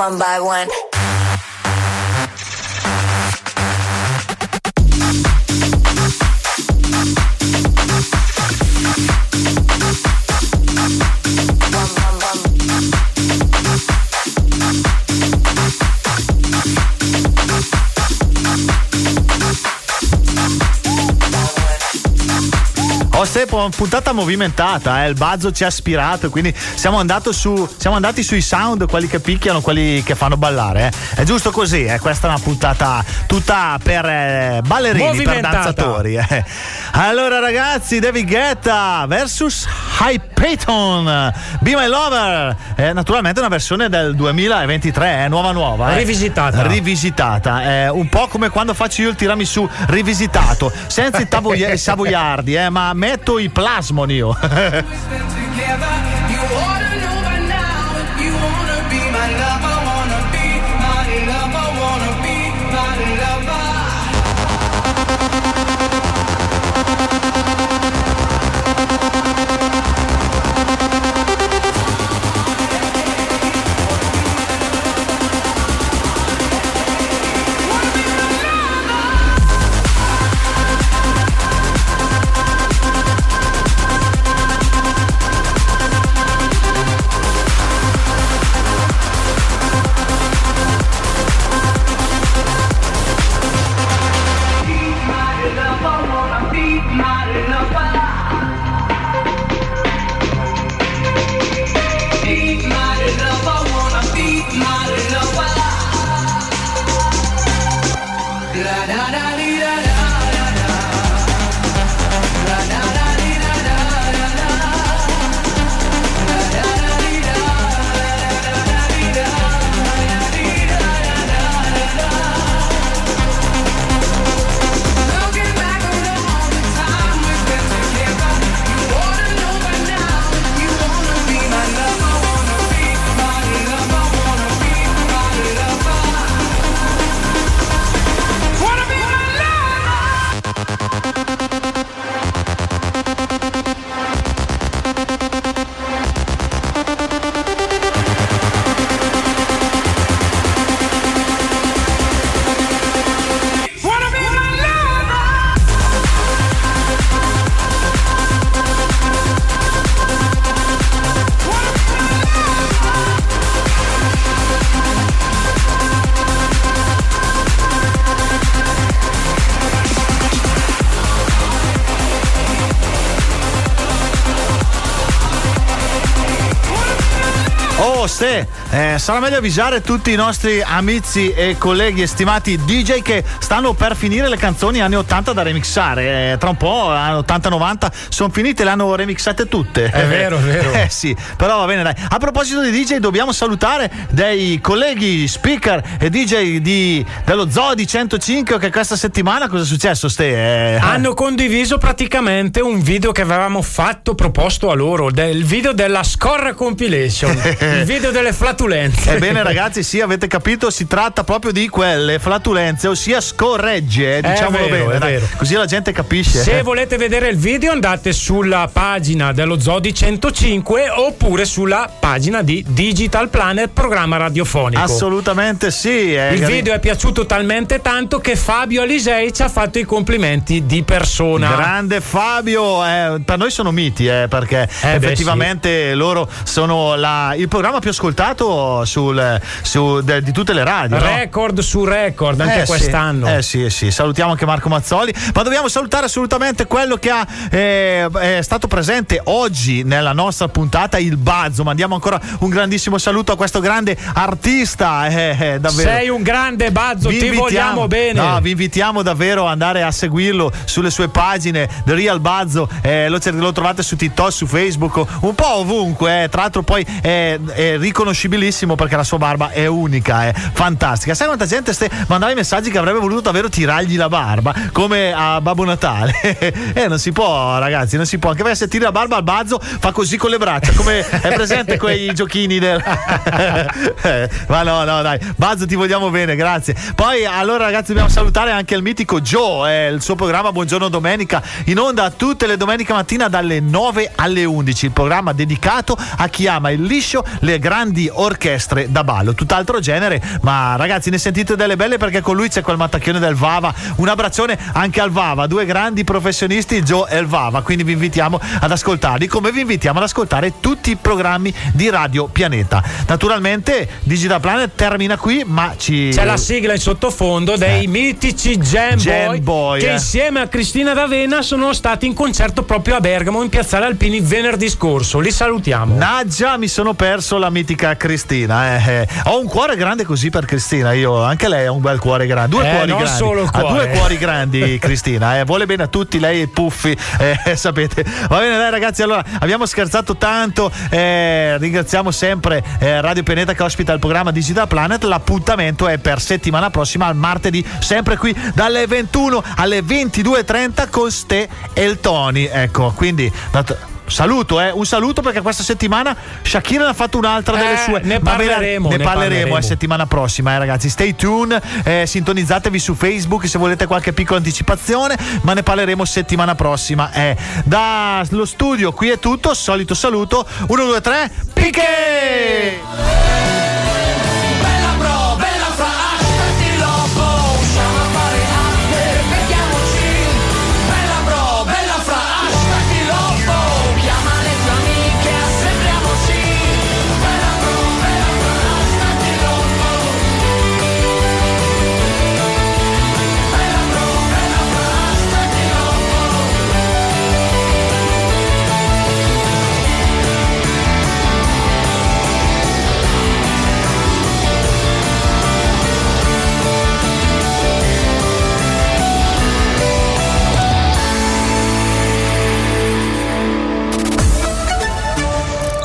one by one. Oh, se, puntata movimentata, eh, il Bazzo ci ha ispirato, quindi siamo, su, siamo andati sui sound, quelli che picchiano, quelli che fanno ballare. eh. È giusto così, eh. questa è una puntata tutta per eh, ballerini, per danzatori. eh. Allora ragazzi, David Guetta versus High Payton, Be My Lover, Eh, naturalmente una versione del 2023, eh, nuova nuova. Rivisitata. Rivisitata, un po' come quando faccio io il tiramisù rivisitato, senza i tavoie- savoiardi, eh, ma metto i plasmon io. sarà meglio avvisare tutti i nostri amici e colleghi stimati DJ che stanno per finire le canzoni anni 80 da remixare. Eh, tra un po', anni 80-90, sono finite, le hanno remixate tutte. È vero, è vero. Eh sì, però va bene, dai. A proposito di DJ, dobbiamo salutare dei colleghi speaker e DJ di, dello Zoo di 105 che questa settimana cosa è successo, Ste? Eh, Hanno condiviso praticamente un video che avevamo fatto, proposto a loro, del video della Scorra Compilation, il video delle flatulenze. Ebbene ragazzi, sì, avete capito, si tratta proprio di quelle flatulenze, ossia scorregge, eh, diciamolo vero, bene, dai. così la gente capisce. Se volete vedere il video andate sulla pagina dello Zodi 105 oppure sulla pagina di Digital Planet, programma radiofonico. Assolutamente sì. eh, Il video è piaciuto talmente tanto che Fabio Alisei ci ha fatto i complimenti di persona. Grande Fabio, eh, per noi sono miti eh, perché beh, effettivamente loro sono la- il programma più ascoltato sul- su- de- di tutte le radio. no? Record su record anche Eh, sì. quest'anno. Sì, eh sì, salutiamo anche Marco Mazzoli, ma dobbiamo salutare assolutamente quello che ha, eh, è stato presente oggi nella nostra puntata, il Bazzo. Mandiamo ancora un grandissimo saluto a questo grande artista. eh, eh, davvero. Sei un grande Bazzo, Vi ti invitiamo- vogliamo bene. No, vi invitiamo davvero ad andare a seguirlo sulle sue pagine The Real Bazzo. eh, lo, lo trovate su TikTok, su Facebook, un po' ovunque. eh. Tra l'altro, poi è, è riconoscibilissimo perché la sua barba è unica, è fantastica. Sai quanta gente ste- mandava i messaggi che avrebbe voluto davvero tirargli la barba come a Babbo Natale? eh, non si può, ragazzi, non si può. Anche perché se tiri la barba al Bazzo fa così con le braccia, come è presente quei giochini del. Eh, ma no, no, dai, Bazzo, ti vogliamo bene, grazie. Poi, allora, ragazzi, dobbiamo salutare anche il mitico Joe, eh, il suo programma Buongiorno Domenica, in onda tutte le domeniche mattina dalle 9 alle 11. Il programma dedicato a chi ama il liscio, le grandi orchestre da ballo. Tutt'altro genere, ma ragazzi ne sentite delle belle perché con lui c'è quel mattacchione del Vava. Un abbraccione anche al Vava, due grandi professionisti, Joe e il Vava. Quindi vi invitiamo ad ascoltarli, come vi invitiamo ad ascoltare tutti i programmi di Radio Pianeta. Naturalmente Digital Planet termina qui, ma ci. C'è la sigla in sottofondo dei mitici Jam, Jam Boy, che eh. insieme a Cristina D'Avena sono stati in concerto proprio a Bergamo in Piazzale Alpini venerdì scorso. Li salutiamo. Naggia, mi sono perso la mitica Cristina. Eh, eh. Ho un cuore grande così per Cristina. Io, anche lei ha un bel cuore grande. Due Eh, cuori non grandi. solo il Ha cuore. due cuori grandi, Cristina. eh. Vuole bene a tutti, lei e Puffi. eh, sapete. Va bene, dai, ragazzi. Allora, abbiamo scherzato tanto. eh, ringraziamo sempre Radio Pianeta che ospita il programma Digital Planet. L'appuntamento è per settimana prossima, al martedì, sempre qui dalle 21 alle 22.30 con Ste e il Tony. Ecco, quindi. Saluto, eh, un saluto perché questa settimana Shakira ne ha fatto un'altra delle Eh, sue. ne la- parleremo, ne ne parleremo eh, settimana prossima, eh, ragazzi. Stay tuned, eh, sintonizzatevi su Facebook se volete qualche piccola anticipazione, ma ne parleremo settimana prossima. Eh. Dallo studio qui è tutto, solito saluto. 1, 2, 3, picche!